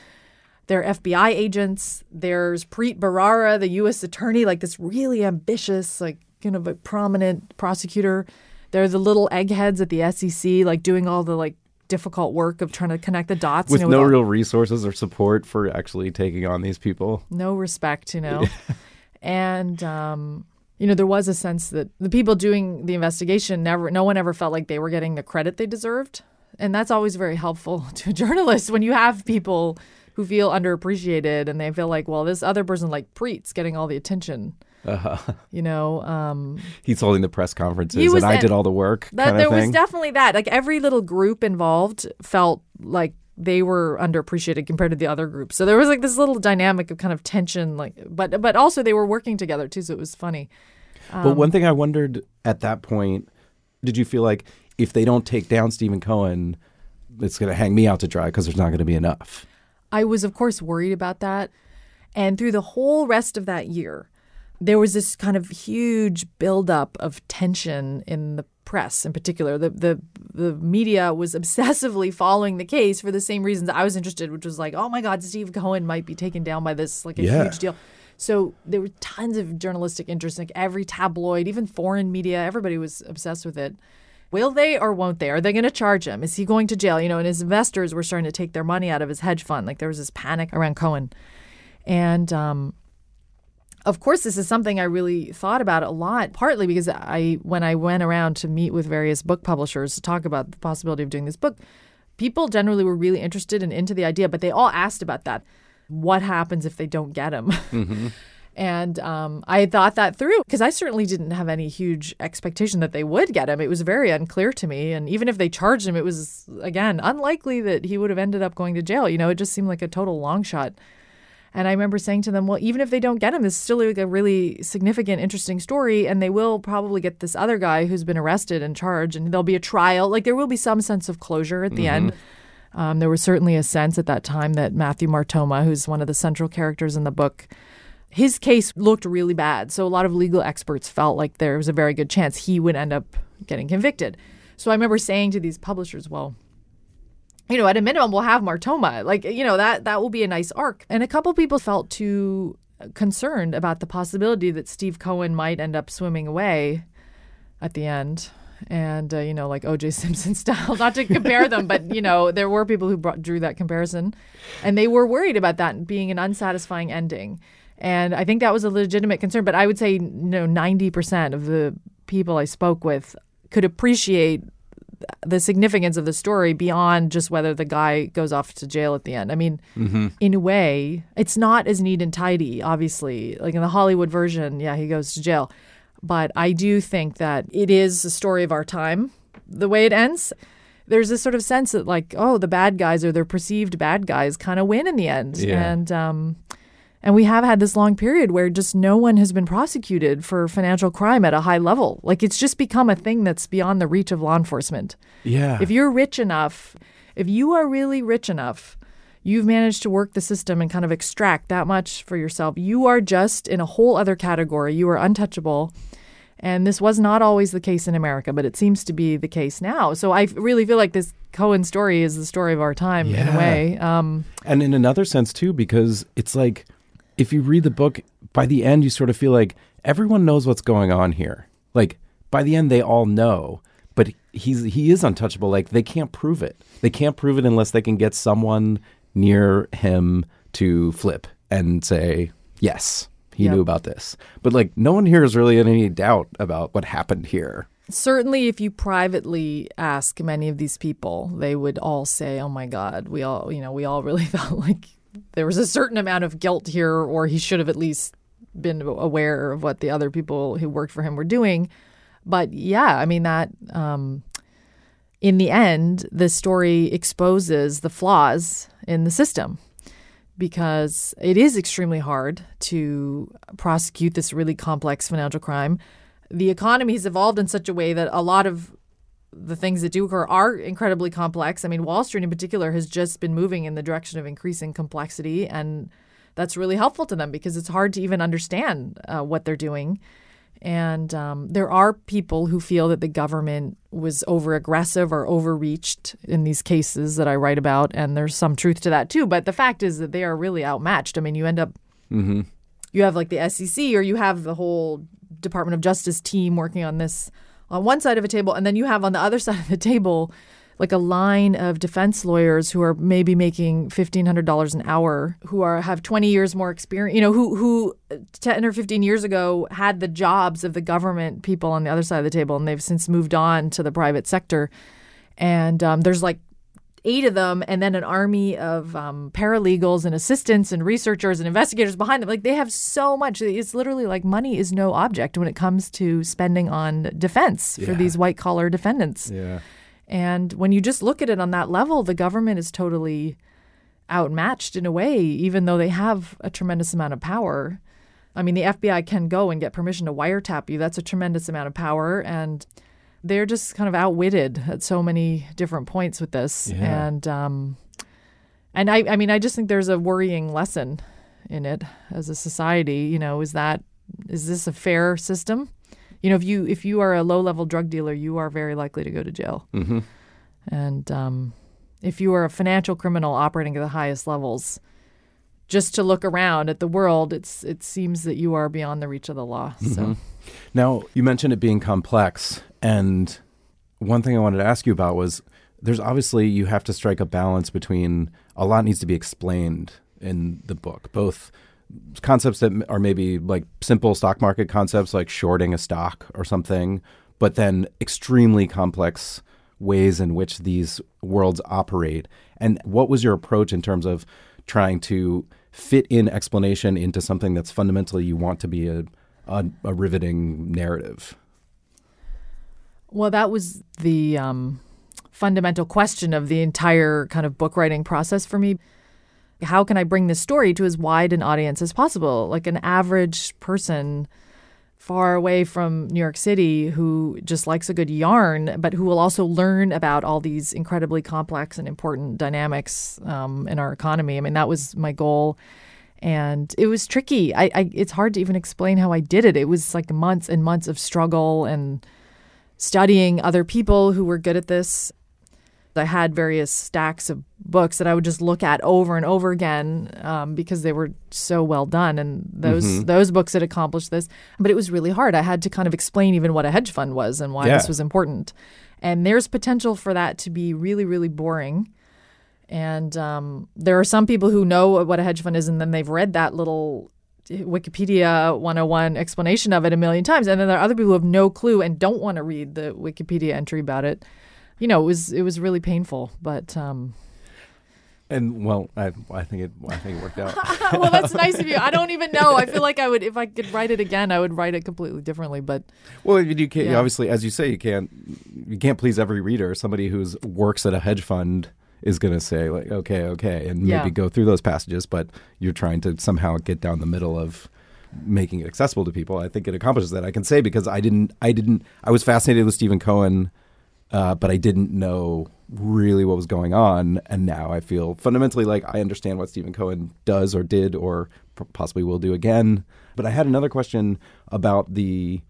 There are FBI agents. There's Preet Bharara, the U.S. attorney, like this really ambitious, like kind of a prominent prosecutor. There are the little eggheads at the SEC, like doing all the like difficult work of trying to connect the dots. With you know, no with real resources or support for actually taking on these people. No respect, you know. and um, you know, there was a sense that the people doing the investigation never, no one ever felt like they were getting the credit they deserved. And that's always very helpful to a journalist when you have people who feel underappreciated and they feel like, well, this other person like Preet's getting all the attention. Uh-huh. You know, um, he's holding the press conferences and I did all the work. That, there thing. was definitely that. Like every little group involved felt like they were underappreciated compared to the other groups. So there was like this little dynamic of kind of tension, like, but but also they were working together too, so it was funny. Um, but one thing I wondered at that point, did you feel like if they don't take down Steven Cohen, it's going to hang me out to dry because there's not going to be enough? I was, of course, worried about that. And through the whole rest of that year, there was this kind of huge buildup of tension in the press in particular. The, the the media was obsessively following the case for the same reasons I was interested, which was like, oh my God, Steve Cohen might be taken down by this, like a yeah. huge deal. So there were tons of journalistic interest, like every tabloid, even foreign media, everybody was obsessed with it. Will they or won't they? Are they going to charge him? Is he going to jail? You know, and his investors were starting to take their money out of his hedge fund. Like there was this panic around Cohen. And um, of course, this is something I really thought about a lot, partly because I, when I went around to meet with various book publishers to talk about the possibility of doing this book, people generally were really interested and into the idea, but they all asked about that. What happens if they don't get him? Mm-hmm. And um, I thought that through because I certainly didn't have any huge expectation that they would get him. It was very unclear to me. And even if they charged him, it was, again, unlikely that he would have ended up going to jail. You know, it just seemed like a total long shot. And I remember saying to them, well, even if they don't get him, is still like a really significant, interesting story. And they will probably get this other guy who's been arrested and charged, and there'll be a trial. Like there will be some sense of closure at the mm-hmm. end. Um, there was certainly a sense at that time that Matthew Martoma, who's one of the central characters in the book, his case looked really bad. So a lot of legal experts felt like there was a very good chance he would end up getting convicted. So I remember saying to these publishers, well, you know, at a minimum, we'll have Martoma. Like, you know, that that will be a nice arc. And a couple people felt too concerned about the possibility that Steve Cohen might end up swimming away at the end. And, uh, you know, like OJ Simpson style, not to compare them, but, you know, there were people who brought, drew that comparison. And they were worried about that being an unsatisfying ending. And I think that was a legitimate concern. But I would say, you know, 90% of the people I spoke with could appreciate the significance of the story beyond just whether the guy goes off to jail at the end. I mean, mm-hmm. in a way, it's not as neat and tidy, obviously. Like in the Hollywood version, yeah, he goes to jail. But I do think that it is a story of our time, the way it ends. There's this sort of sense that, like, oh, the bad guys or their perceived bad guys kind of win in the end. Yeah. And, um, and we have had this long period where just no one has been prosecuted for financial crime at a high level. Like it's just become a thing that's beyond the reach of law enforcement. Yeah. If you're rich enough, if you are really rich enough, you've managed to work the system and kind of extract that much for yourself. You are just in a whole other category. You are untouchable. And this was not always the case in America, but it seems to be the case now. So I really feel like this Cohen story is the story of our time in a way. Um, And in another sense too, because it's like if you read the book, by the end you sort of feel like everyone knows what's going on here. Like by the end they all know, but he's he is untouchable. Like they can't prove it. They can't prove it unless they can get someone near him to flip and say, Yes, he Yep. knew about this. But like no one here is really in any doubt about what happened here. certainly if you privately ask many of these people they would all say oh my god we all you know we all really felt like there was a certain amount of guilt here or he should have at least been aware of what the other people who worked for him were doing but yeah i mean that um, in the end the story exposes the flaws in the system because it is extremely hard to prosecute this really complex financial crime. The economy has evolved in such a way that a lot of the things that do occur are incredibly complex. I mean, Wall Street in particular has just been moving in the direction of increasing complexity, and that's really helpful to them because it's hard to even understand uh, what they're doing. And um, there are people who feel that the government was over aggressive or overreached in these cases that I write about. And there's some truth to that too. But the fact is that they are really outmatched. I mean, you end up, you have like the SEC or you have the whole Department of Justice team working on this on one side of a table. And then you have on the other side of the table, like a line of defense lawyers who are maybe making fifteen hundred dollars an hour, who are have twenty years more experience. You know, who who ten or fifteen years ago had the jobs of the government people on the other side of the table, and they've since moved on to the private sector. And um, there's like eight of them, and then an army of um, paralegals and assistants and researchers and investigators behind them. Like they have so much. It's literally like money is no object when it comes to spending on defense for Yeah. these white collar defendants. Yeah. And when you just look at it on that level, the government is totally outmatched in a way, even though they have a tremendous amount of power. I mean, the FBI can go and get permission to wiretap you. That's a tremendous amount of power. And they're just kind of outwitted at so many different points with this. Yeah. And, um, and I, I mean, I just think there's a worrying lesson in it as a society. You know, is that, is this a fair system? You know, if you if you are a low level drug dealer, you are very likely to go to jail. Mm-hmm. And um, if you are a financial criminal operating at the highest levels, just to look around at the world, it's it seems that you are beyond the reach of the law. So Now, you mentioned it being complex, and one thing I wanted to ask you about was there's obviously you have to strike a balance between a lot needs to be explained in the book, both concepts that are maybe like simple stock market concepts like shorting a stock or something, but then extremely complex ways in which these worlds operate. And what was your approach in terms of trying to fit in explanation into something that's fundamentally you want to be a a, a riveting narrative. Well, that was the um, fundamental question of the entire kind of book writing process for me. How can I bring this story to as wide an audience as possible? Like an average person far away from New York City who just likes a good yarn, but who will also learn about all these incredibly complex and important dynamics um, in our economy. I mean, that was my goal. And it was tricky. I, I, it's hard to even explain how I did it. It was like months and months of struggle and studying other people who were good at this. I had various stacks of books that I would just look at over and over again um, because they were so well done, and those Mm-hmm. those books had accomplished this. But it was really hard. I had to kind of explain even what a hedge fund was and why Yeah. this was important. And there's potential for that to be really, really boring. And um, there are some people who know what a hedge fund is, and then they've read that little Wikipedia 101 explanation of it a million times. And then there are other people who have no clue and don't want to read the Wikipedia entry about it. You know, it was it was really painful, but um, And well, I, I think it I think it worked out. well, that's nice of you. I don't even know. I feel like I would, if I could write it again, I would write it completely differently. But Well, you can't. Yeah. Obviously, as you say, you can't. You can't please every reader. Somebody who's works at a hedge fund is going to say like, okay, okay, and Yeah. maybe go through those passages. But you're trying to somehow get down the middle of making it accessible to people. I think it accomplishes that. I can say because I didn't. I didn't. I was fascinated with Steven Cohen, uh, but I didn't know really what was going on. And now I feel fundamentally like I understand what Steven Cohen does or did or possibly will do again. But I had another question about the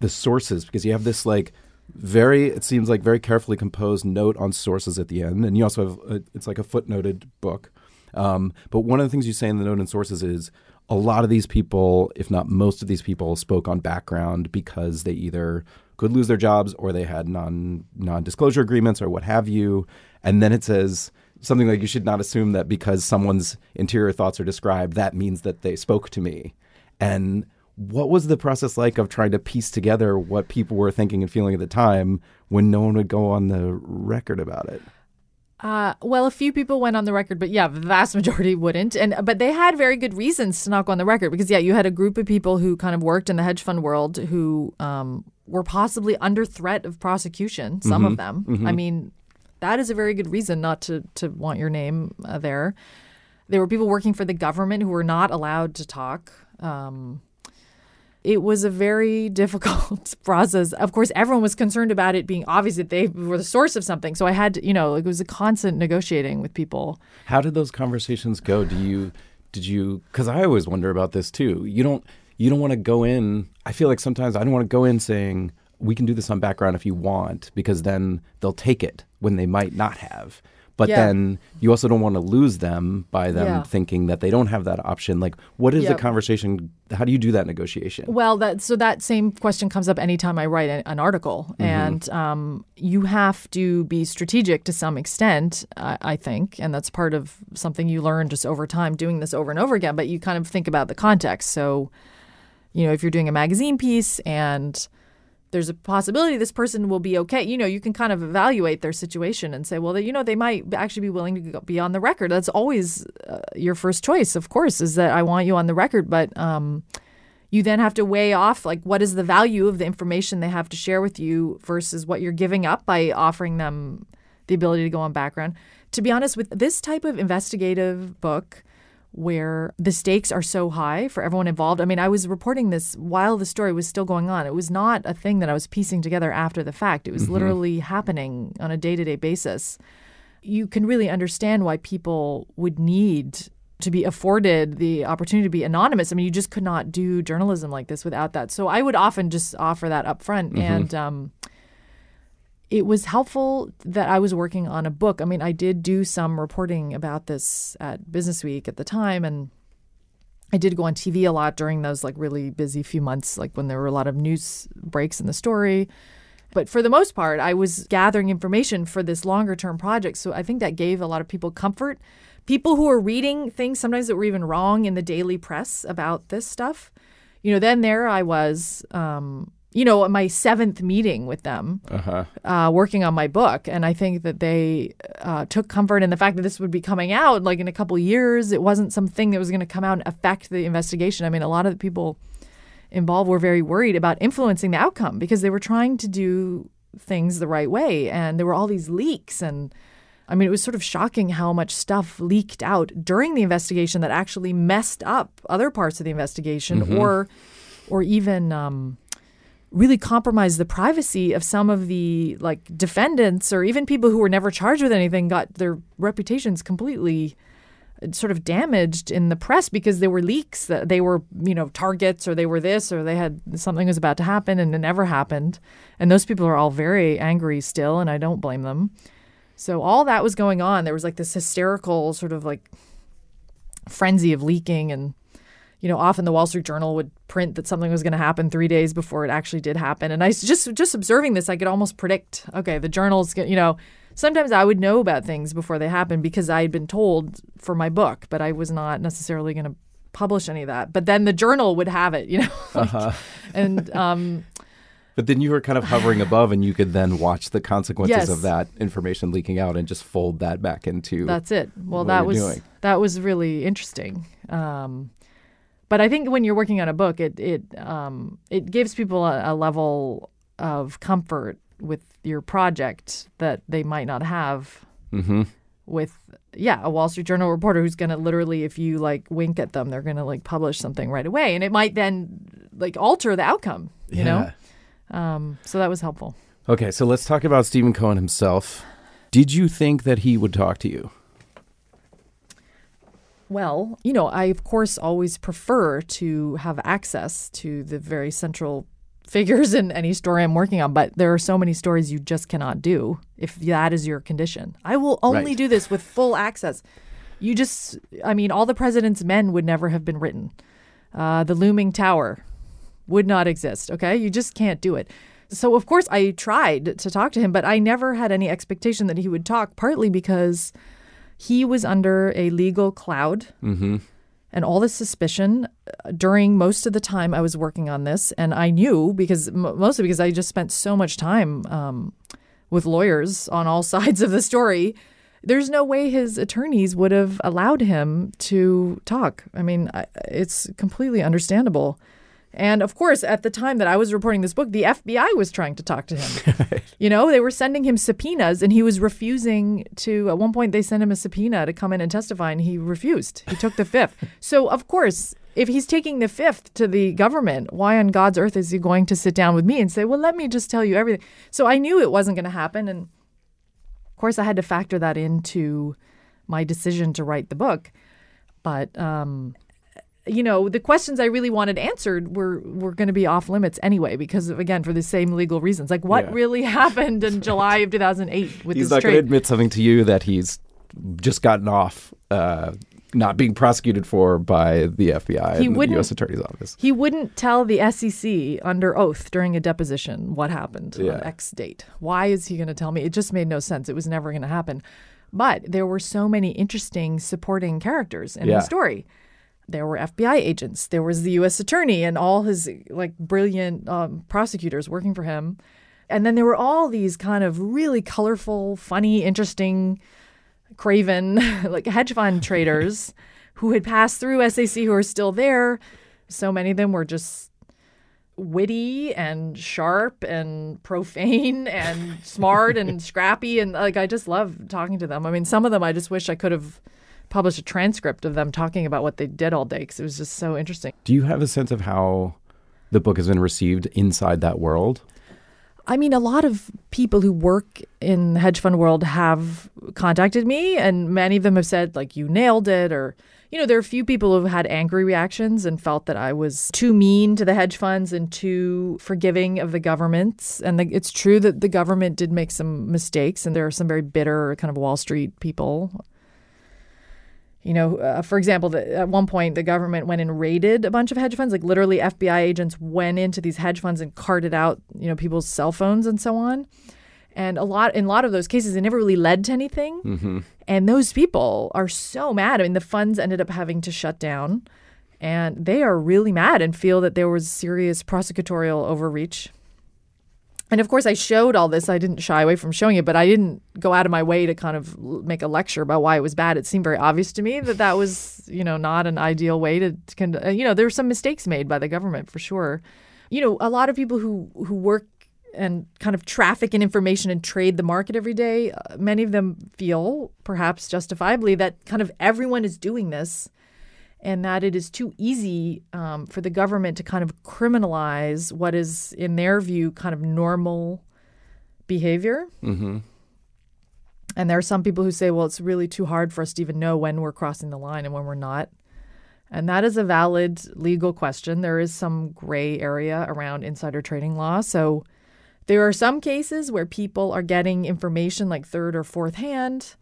the sources because you have this like very it seems like very carefully composed note on sources at the end. And you also have a, it's like a footnoted book. Um, but one of the things you say in the note and sources is a lot of these people if not most of these people spoke on background because they either could lose their jobs or they had non non-disclosure agreements or what have you. And then it says something like you should not assume that because someone's interior thoughts are described that means that they spoke to me. And what was the process like of trying to piece together what people were thinking and feeling at the time when no one would go on the record about it? Uh, well, a few people went on the record, but yeah, the vast majority wouldn't. And but they had very good reasons to not go on the record because yeah, you had a group of people who kind of worked in the hedge fund world who um, were possibly under threat of prosecution. Some of them. I mean, that is a very good reason not to to want your name uh, there. There were people working for the government who were not allowed to talk. Um, it was a very difficult process. Of course, everyone was concerned about it being obvious that they were the source of something. So I had, to, you know, it was a constant negotiating with people. How did those conversations go? Do you did you cuz I always wonder about this too. You don't you don't want to go in I feel like sometimes I don't want to go in saying we can do this on background if you want because then they'll take it when they might not have. But Yeah. then you also don't want to lose them by them Yeah. thinking that they don't have that option. Like what is Yeah. the conversation how do you do that negotiation? Well, that so that same question comes up anytime I write an article, and um, you have to be strategic to some extent, I, I think, and that's part of something you learn just over time doing this over and over again. But you kind of think about the context. So, you know, if you're doing a magazine piece and there's a possibility this person will be okay. You know, you can kind of evaluate their situation and say, well, they, you know, they might actually be willing to go, be on the record. That's always uh, your first choice, of course, is that I want you on the record. But um, you then have to weigh off like what is the value of the information they have to share with you versus what you're giving up by offering them the ability to go on background. To be honest, with this type of investigative book, where the stakes are so high for everyone involved. I mean, I was reporting this while the story was still going on. It was not a thing that I was piecing together after the fact. It was literally happening on a day to day basis. You can really understand why people would need to be afforded the opportunity to be anonymous. I mean, you just could not do journalism like this without that. So I would often just offer that up front. And, um, it was helpful that I was working on a book. I mean, I did do some reporting about this at Business Week at the time, and I did go on TV a lot during those like really busy few months, like when there were a lot of news breaks in the story. But for the most part, I was gathering information for this longer term project. So I think that gave a lot of people comfort. People who were reading things sometimes that were even wrong in the daily press about this stuff. You know, then there I was, um, you know, my seventh meeting with them uh, working on my book. And I think that they uh, took comfort in the fact that this would be coming out like in a couple years. It wasn't something that was going to come out and affect the investigation. I mean, a lot of the people involved were very worried about influencing the outcome because they were trying to do things the right way. And there were all these leaks. And I mean, it was sort of shocking how much stuff leaked out during the investigation that actually messed up other parts of the investigation or, or even. Um, really compromised the privacy of some of the like defendants or even people who were never charged with anything got their reputations completely uh, sort of damaged in the press because there were leaks that they were you know targets or they were this or they had something was about to happen and it never happened and those people are all very angry still and I don't blame them So all that was going on. There was like this hysterical sort of like frenzy of leaking and you know, often the Wall Street Journal would print that something was going to happen three days before it actually did happen. And I just just observing this, I could almost predict. Okay, the journal's you know, sometimes I would know about things before they happened because I had been told for my book, but I was not necessarily going to publish any of that. But then the journal would have it, you know, like, uh-huh. and um, but then you were kind of hovering above, and you could then watch the consequences Yes. of that information leaking out and just fold that back into. That's it. Well, that was doing. that was really interesting. Um, but I think when you're working on a book, it it um, it gives people a, a level of comfort with your project that they might not have hmm with yeah a Wall Street Journal reporter who's going to literally if you like wink at them they're going to like publish something right away and it might then like alter the outcome you know um, so that was helpful. Okay, so let's talk about Steven Cohen himself. Did you think that he would talk to you? Well, you know, I of course always prefer to have access to the very central figures in any story I'm working on, but there are so many stories you just cannot do if that is your condition. I will only Right. do this with full access. You just, I mean, all the president's men would never have been written. Uh, the looming tower would not exist. Okay, you just can't do it. So of course I tried to talk to him, but I never had any expectation that he would talk. Partly because he was under a legal cloud Mm-hmm. and all this suspicion uh, during most of the time I was working on this. And I knew because mostly because I just spent so much time um, with lawyers on all sides of the story. There's no way his attorneys would have allowed him to talk. I mean, I, it's completely understandable. And of course, at the time that I was reporting this book, the FBI was trying to talk to him. You know, they were sending him subpoenas and he was refusing to. At one point, they sent him a subpoena to come in and testify, and he refused. He took the fifth. So, of course, if he's taking the fifth to the government, why on God's earth is he going to sit down with me and say, well, let me just tell you everything? So I knew it wasn't going to happen. And of course, I had to factor that into my decision to write the book. But, um, you know, the questions I really wanted answered were were going to be off limits anyway, because of, again, for the same legal reasons. Like, what Yeah. really happened in July of 2008 with He's this not going to admit something to you that he's just gotten off uh, not being prosecuted for by the FBI He and the wouldn't- U.S. Attorney's Office. He wouldn't tell the SEC under oath during a deposition what happened Yeah. on X date. Why is he going to tell me? It just made no sense. It was never going to happen. But there were so many interesting supporting characters in Yeah. the story. There were FBI agents. There was the U.S. attorney and all his like brilliant um, prosecutors working for him. And then there were all these kind of really colorful, funny, interesting, craven like hedge fund traders who had passed through SAC who are still there. So many of them were just witty and sharp and profane and smart and scrappy and like I just love talking to them. I mean, some of them I just wish I could have published a transcript of them talking about what they did all day because it was just so interesting. Do you have a sense of how the book has been received inside that world? I mean, a lot of people who work in the hedge fund world have contacted me, and many of them have said, like, you nailed it. Or, you know, there are a few people who have had angry reactions and felt that I was too mean to the hedge funds and too forgiving of the governments. And the, it's true that the government did make some mistakes, and there are some very bitter kind of Wall Street people you know, uh, for example, the, at one point the government went and raided a bunch of hedge funds. Like literally, FBI agents went into these hedge funds and carted out, you know, people's cell phones and so on. And a lot in a lot of those cases, it never really led to anything. And those people are so mad. I mean, the funds ended up having to shut down, and they are really mad and feel that there was serious prosecutorial overreach. And of course, I showed all this. I didn't shy away from showing it, but I didn't go out of my way to kind of make a lecture about why it was bad. It seemed very obvious to me that that was, you know, not an ideal way to, to uh, you know, there were some mistakes made by the government for sure. You know, a lot of people who who work and kind of traffic in information and trade the market every day, uh, many of them feel, perhaps justifiably, that kind of everyone is doing this and that it is too easy um, for the government to kind of criminalize what is, in their view, kind of normal behavior. Mm-hmm. And there are some people who say, well, it's really too hard for us to even know when we're crossing the line and when we're not. And that is a valid legal question. There is some gray area around insider trading law. So There are some cases where people are getting information like third or fourth hand.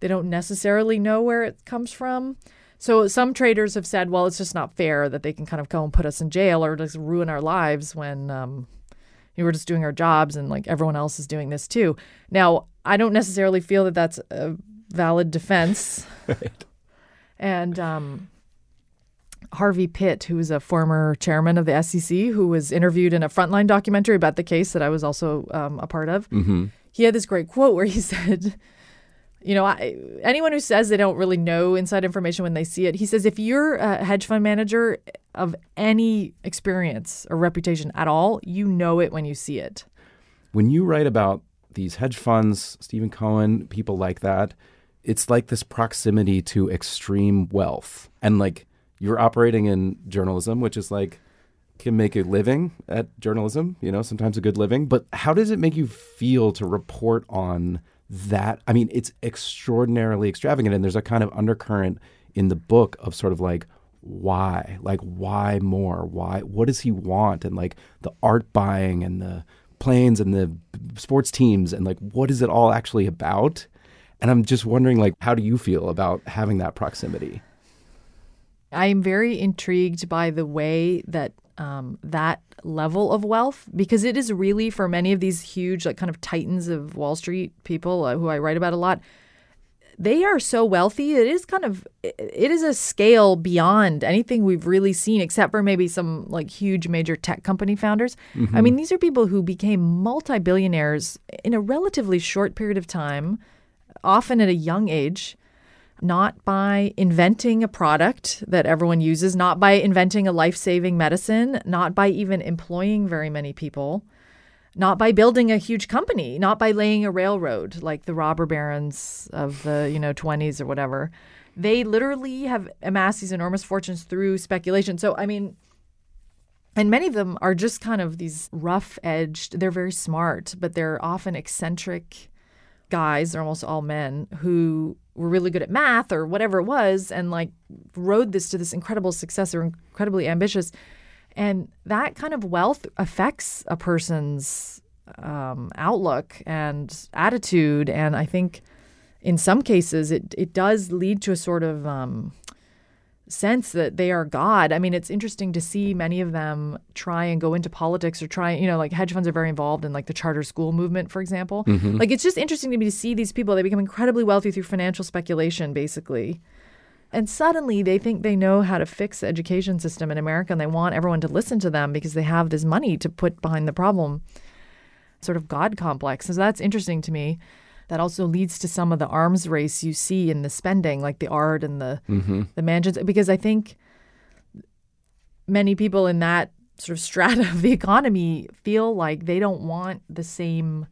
They don't necessarily know where it comes from. So some traders have said, well, it's just not fair that they can kind of go and put us in jail or just ruin our lives when um, you know, we're just doing our jobs and like everyone else is doing this too. Now, I don't necessarily feel that that's a valid defense. Right. And um, Harvey Pitt, who is a former chairman of the SEC, who was interviewed in a Frontline documentary about the case that I was also um, a part of, Mm-hmm. he had this great quote where he said, you know, I, anyone who says they don't really know inside information when they see it, he says, if you're a hedge fund manager of any experience or reputation at all, you know it when you see it. when you write about these hedge funds, Steven Cohen, people like that, it's like this proximity to extreme wealth. And like you're operating in journalism, which is like can make a living at journalism, you know, sometimes a good living. But how does it make you feel to report on that? I mean, it's extraordinarily extravagant. And there's a kind of undercurrent in the book of sort of like, why? Like, why more? Why? What does he want? And like the art buying and the planes and the sports teams and like, what is it all actually about? And I'm just wondering, like, how do you feel about having that proximity? I am very intrigued by the way that um, that level of wealth, because it is really for many of these huge, like kind of titans of Wall Street people uh, who I write about a lot. They are so wealthy. It is kind of, it is a scale beyond anything we've really seen, except for maybe some like huge major tech company founders. I mean, these are people who became multi billionaires in a relatively short period of time, often at a young age not by inventing a product that everyone uses, not by inventing a life saving medicine, not by even employing very many people, not by building a huge company, not by laying a railroad like the robber barons of the, you know, 20s or whatever. They literally have amassed these enormous fortunes through speculation. So, I mean, and many of them are just kind of these rough edged, they're very smart, but they're often eccentric guys, they're almost all men, who were really good at math or whatever it was and like rode this to this incredible success or incredibly ambitious. And that kind of wealth affects a person's um, outlook and attitude. And I think in some cases it, it does lead to a sort of um, sense that they are God. I mean, it's interesting to see many of them try and go into politics or try, you know, like hedge funds are very involved in like the charter school movement, for example. Mm-hmm. Like it's just interesting to me to see these people. They become incredibly wealthy through financial speculation, basically. And suddenly they think they know how to fix the education system in America and they want everyone to listen to them because they have this money to put behind the problem. Sort of God complex. So that's interesting to me. That also leads to some of the arms race you see in the spending, like the art and the mm-hmm. the mansions, because I think many people in that sort of strata of the economy feel like they don't want the same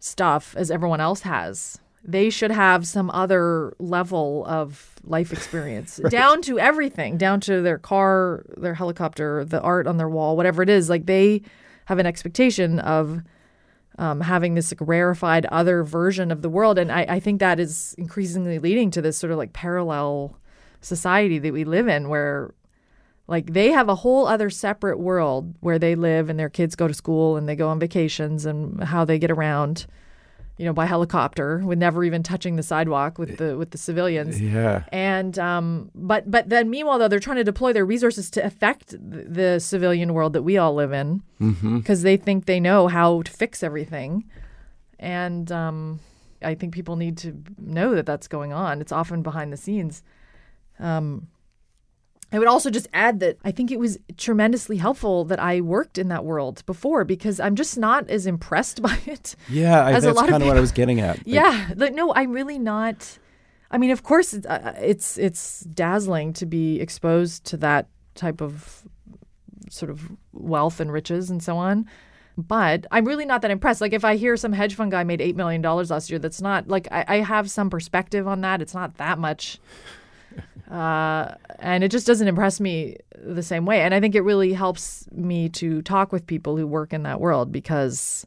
stuff as everyone else has. They should have some other level of life experience, down to everything, down to their car, their helicopter, the art on their wall, whatever it is. Like they have an expectation of um, having this like rarefied other version of the world. And I, I think that is increasingly leading to this sort of like parallel society that we live in where like they have a whole other separate world where they live and their kids go to school and they go on vacations and how they get around you know by helicopter with never even touching the sidewalk with the with the civilians Yeah. and um, but but then meanwhile though they're trying to deploy their resources to affect the, the civilian world that we all live in because they think they know how to fix everything and um, I think people need to know that that's going on. It's often behind the scenes. Um, I would also just add that I think it was tremendously helpful that I worked in that world before because I'm just not as impressed by it. Yeah, I, As that's kind of what I was getting at. Like, Yeah, like no, I'm really not. I mean, of course, it's uh, it's it's dazzling to be exposed to that type of sort of wealth and riches and so on. But I'm really not that impressed. Like if I hear some hedge fund guy made eight million dollars last year, that's not like I, I have some perspective on that. It's not that much, uh, and it just doesn't impress me the same way. And I think it really helps me to talk with people who work in that world because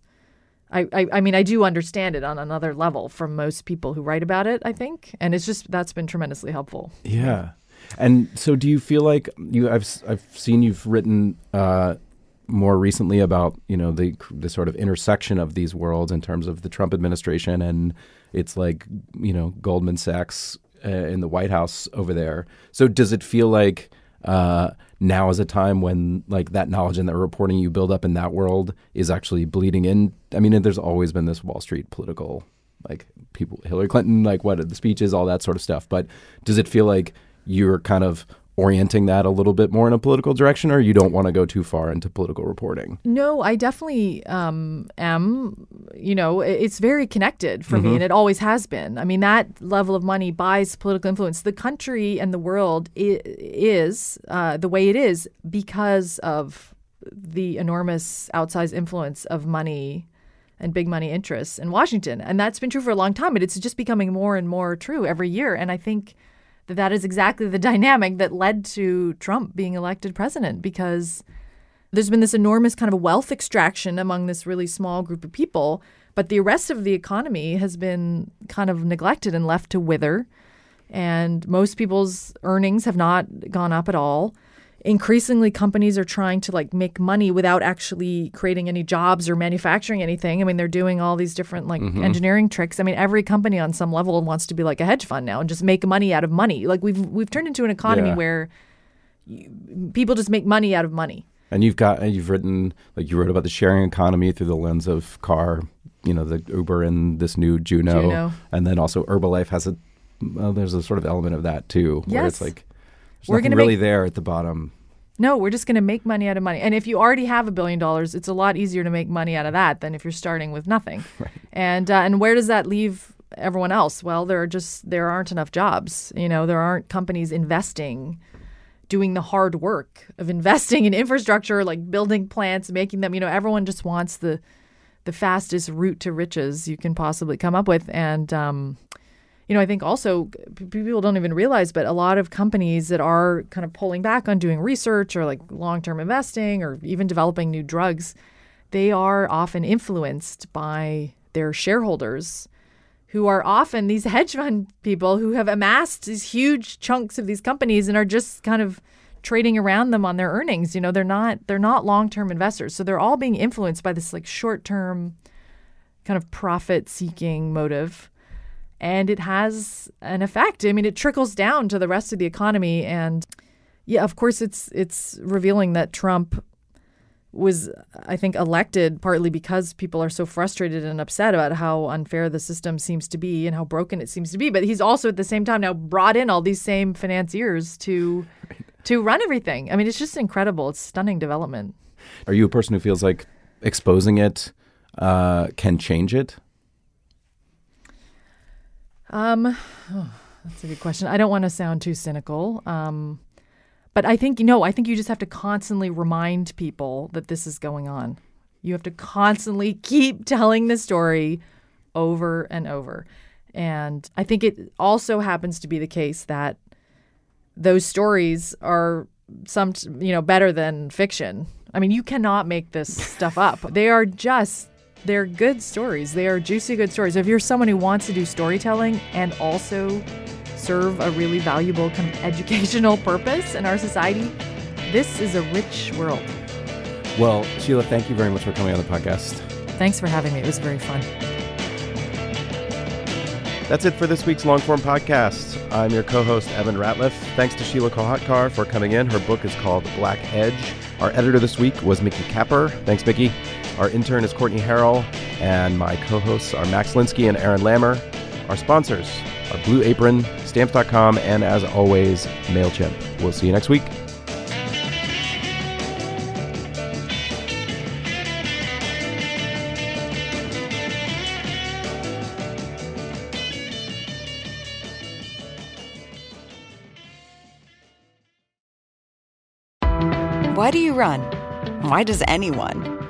I, I, I mean, I do understand it on another level from most people who write about it, I think. And it's just, that's been tremendously helpful. Yeah. And so do you feel like you I've I've seen you've written uh more recently about you know the the sort of intersection of these worlds in terms of the Trump administration and it's like you know Goldman Sachs uh, in the White House over there. So does it feel like uh, now is a time when like that knowledge and that reporting you build up in that world is actually bleeding in? I mean, there's always been this Wall Street political like people, Hillary Clinton, like what the speeches, all that sort of stuff. But does it feel like you're kind of orienting that a little bit more in a political direction, or you don't want to go too far into political reporting? No, I definitely um, am. You know, it's very connected for mm-hmm. me, and it always has been. I mean, that level of money buys political influence. The country and the world is uh, the way it is because of the enormous outsized influence of money and big money interests in Washington. And that's been true for a long time, but it's just becoming more and more true every year. And I think that that is exactly the dynamic that led to Trump being elected president because there's been this enormous kind of wealth extraction among this really small group of people, but the rest of the economy has been kind of neglected and left to wither. And most people's earnings have not gone up at all increasingly companies are trying to like make money without actually creating any jobs or manufacturing anything. I mean, they're doing all these different like mm-hmm. engineering tricks. I mean, every company on some level wants to be like a hedge fund now and just make money out of money. Like we've we've turned into an economy yeah. where you, people just make money out of money. And you've got and you've written like you wrote about the sharing economy through the lens of car, you know, the Uber and this new Juno, Juno. and then also Herbalife has a well, there's a sort of element of that too, yes. where it's like there's we're nothing really make, there at the bottom. No, we're just going to make money out of money. And if you already have a billion dollars, it's a lot easier to make money out of that than if you're starting with nothing. Right. And uh, and where does that leave everyone else? Well, there are just there aren't enough jobs. You know, there aren't companies investing doing the hard work of investing in infrastructure like building plants, making them, you know, everyone just wants the the fastest route to riches you can possibly come up with and um, you know, I think also people don't even realize, but a lot of companies that are kind of pulling back on doing research or like long term investing or even developing new drugs, they are often influenced by their shareholders who are often these hedge fund people who have amassed these huge chunks of these companies and are just kind of trading around them on their earnings. You know, they're not they're not long-term investors. So they're all being influenced by this like short-term kind of profit-seeking motive and it has an effect. I mean, it trickles down to the rest of the economy, and yeah, of course, it's it's revealing that Trump was, I think, elected partly because people are so frustrated and upset about how unfair the system seems to be and how broken it seems to be. But he's also at the same time now brought in all these same financiers to to run everything. I mean, it's just incredible. It's stunning development. Are you a person who feels like exposing it uh, can change it? Um, oh, that's a good question. I don't want to sound too cynical. Um, but I think, you know, I think you just have to constantly remind people that this is going on. You have to constantly keep telling the story over and over. And I think it also happens to be the case that those stories are some, you know, better than fiction. I mean, you cannot make this stuff up. They are just they're good stories. They are juicy, good stories. If you're someone who wants to do storytelling and also serve a really valuable kind of educational purpose in our society, this is a rich world. Well, Sheelah, thank you very much for coming on the podcast. Thanks for having me. It was very fun. That's it for this week's Longform podcast. I'm your co host, Evan Ratliff. Thanks to Sheelah Kolhatkar for coming in. Her book is called Black Edge. Our editor this week was Mickey Capper. Thanks, Mickey. Our intern is Courtney Harrell, and my co hosts are Max Linsky and Aaron Lammer. Our sponsors are Blue Apron, Stamps.com, and as always, MailChimp. We'll see you next week. Why do you run? Why does anyone?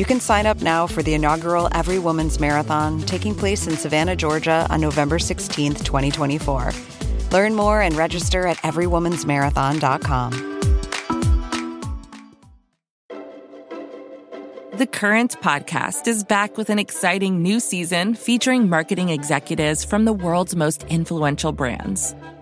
You can sign up now for the inaugural Every Woman's Marathon taking place in Savannah, Georgia on November 16th, 2024. Learn more and register at everywomansmarathon.com. The Current podcast is back with an exciting new season featuring marketing executives from the world's most influential brands.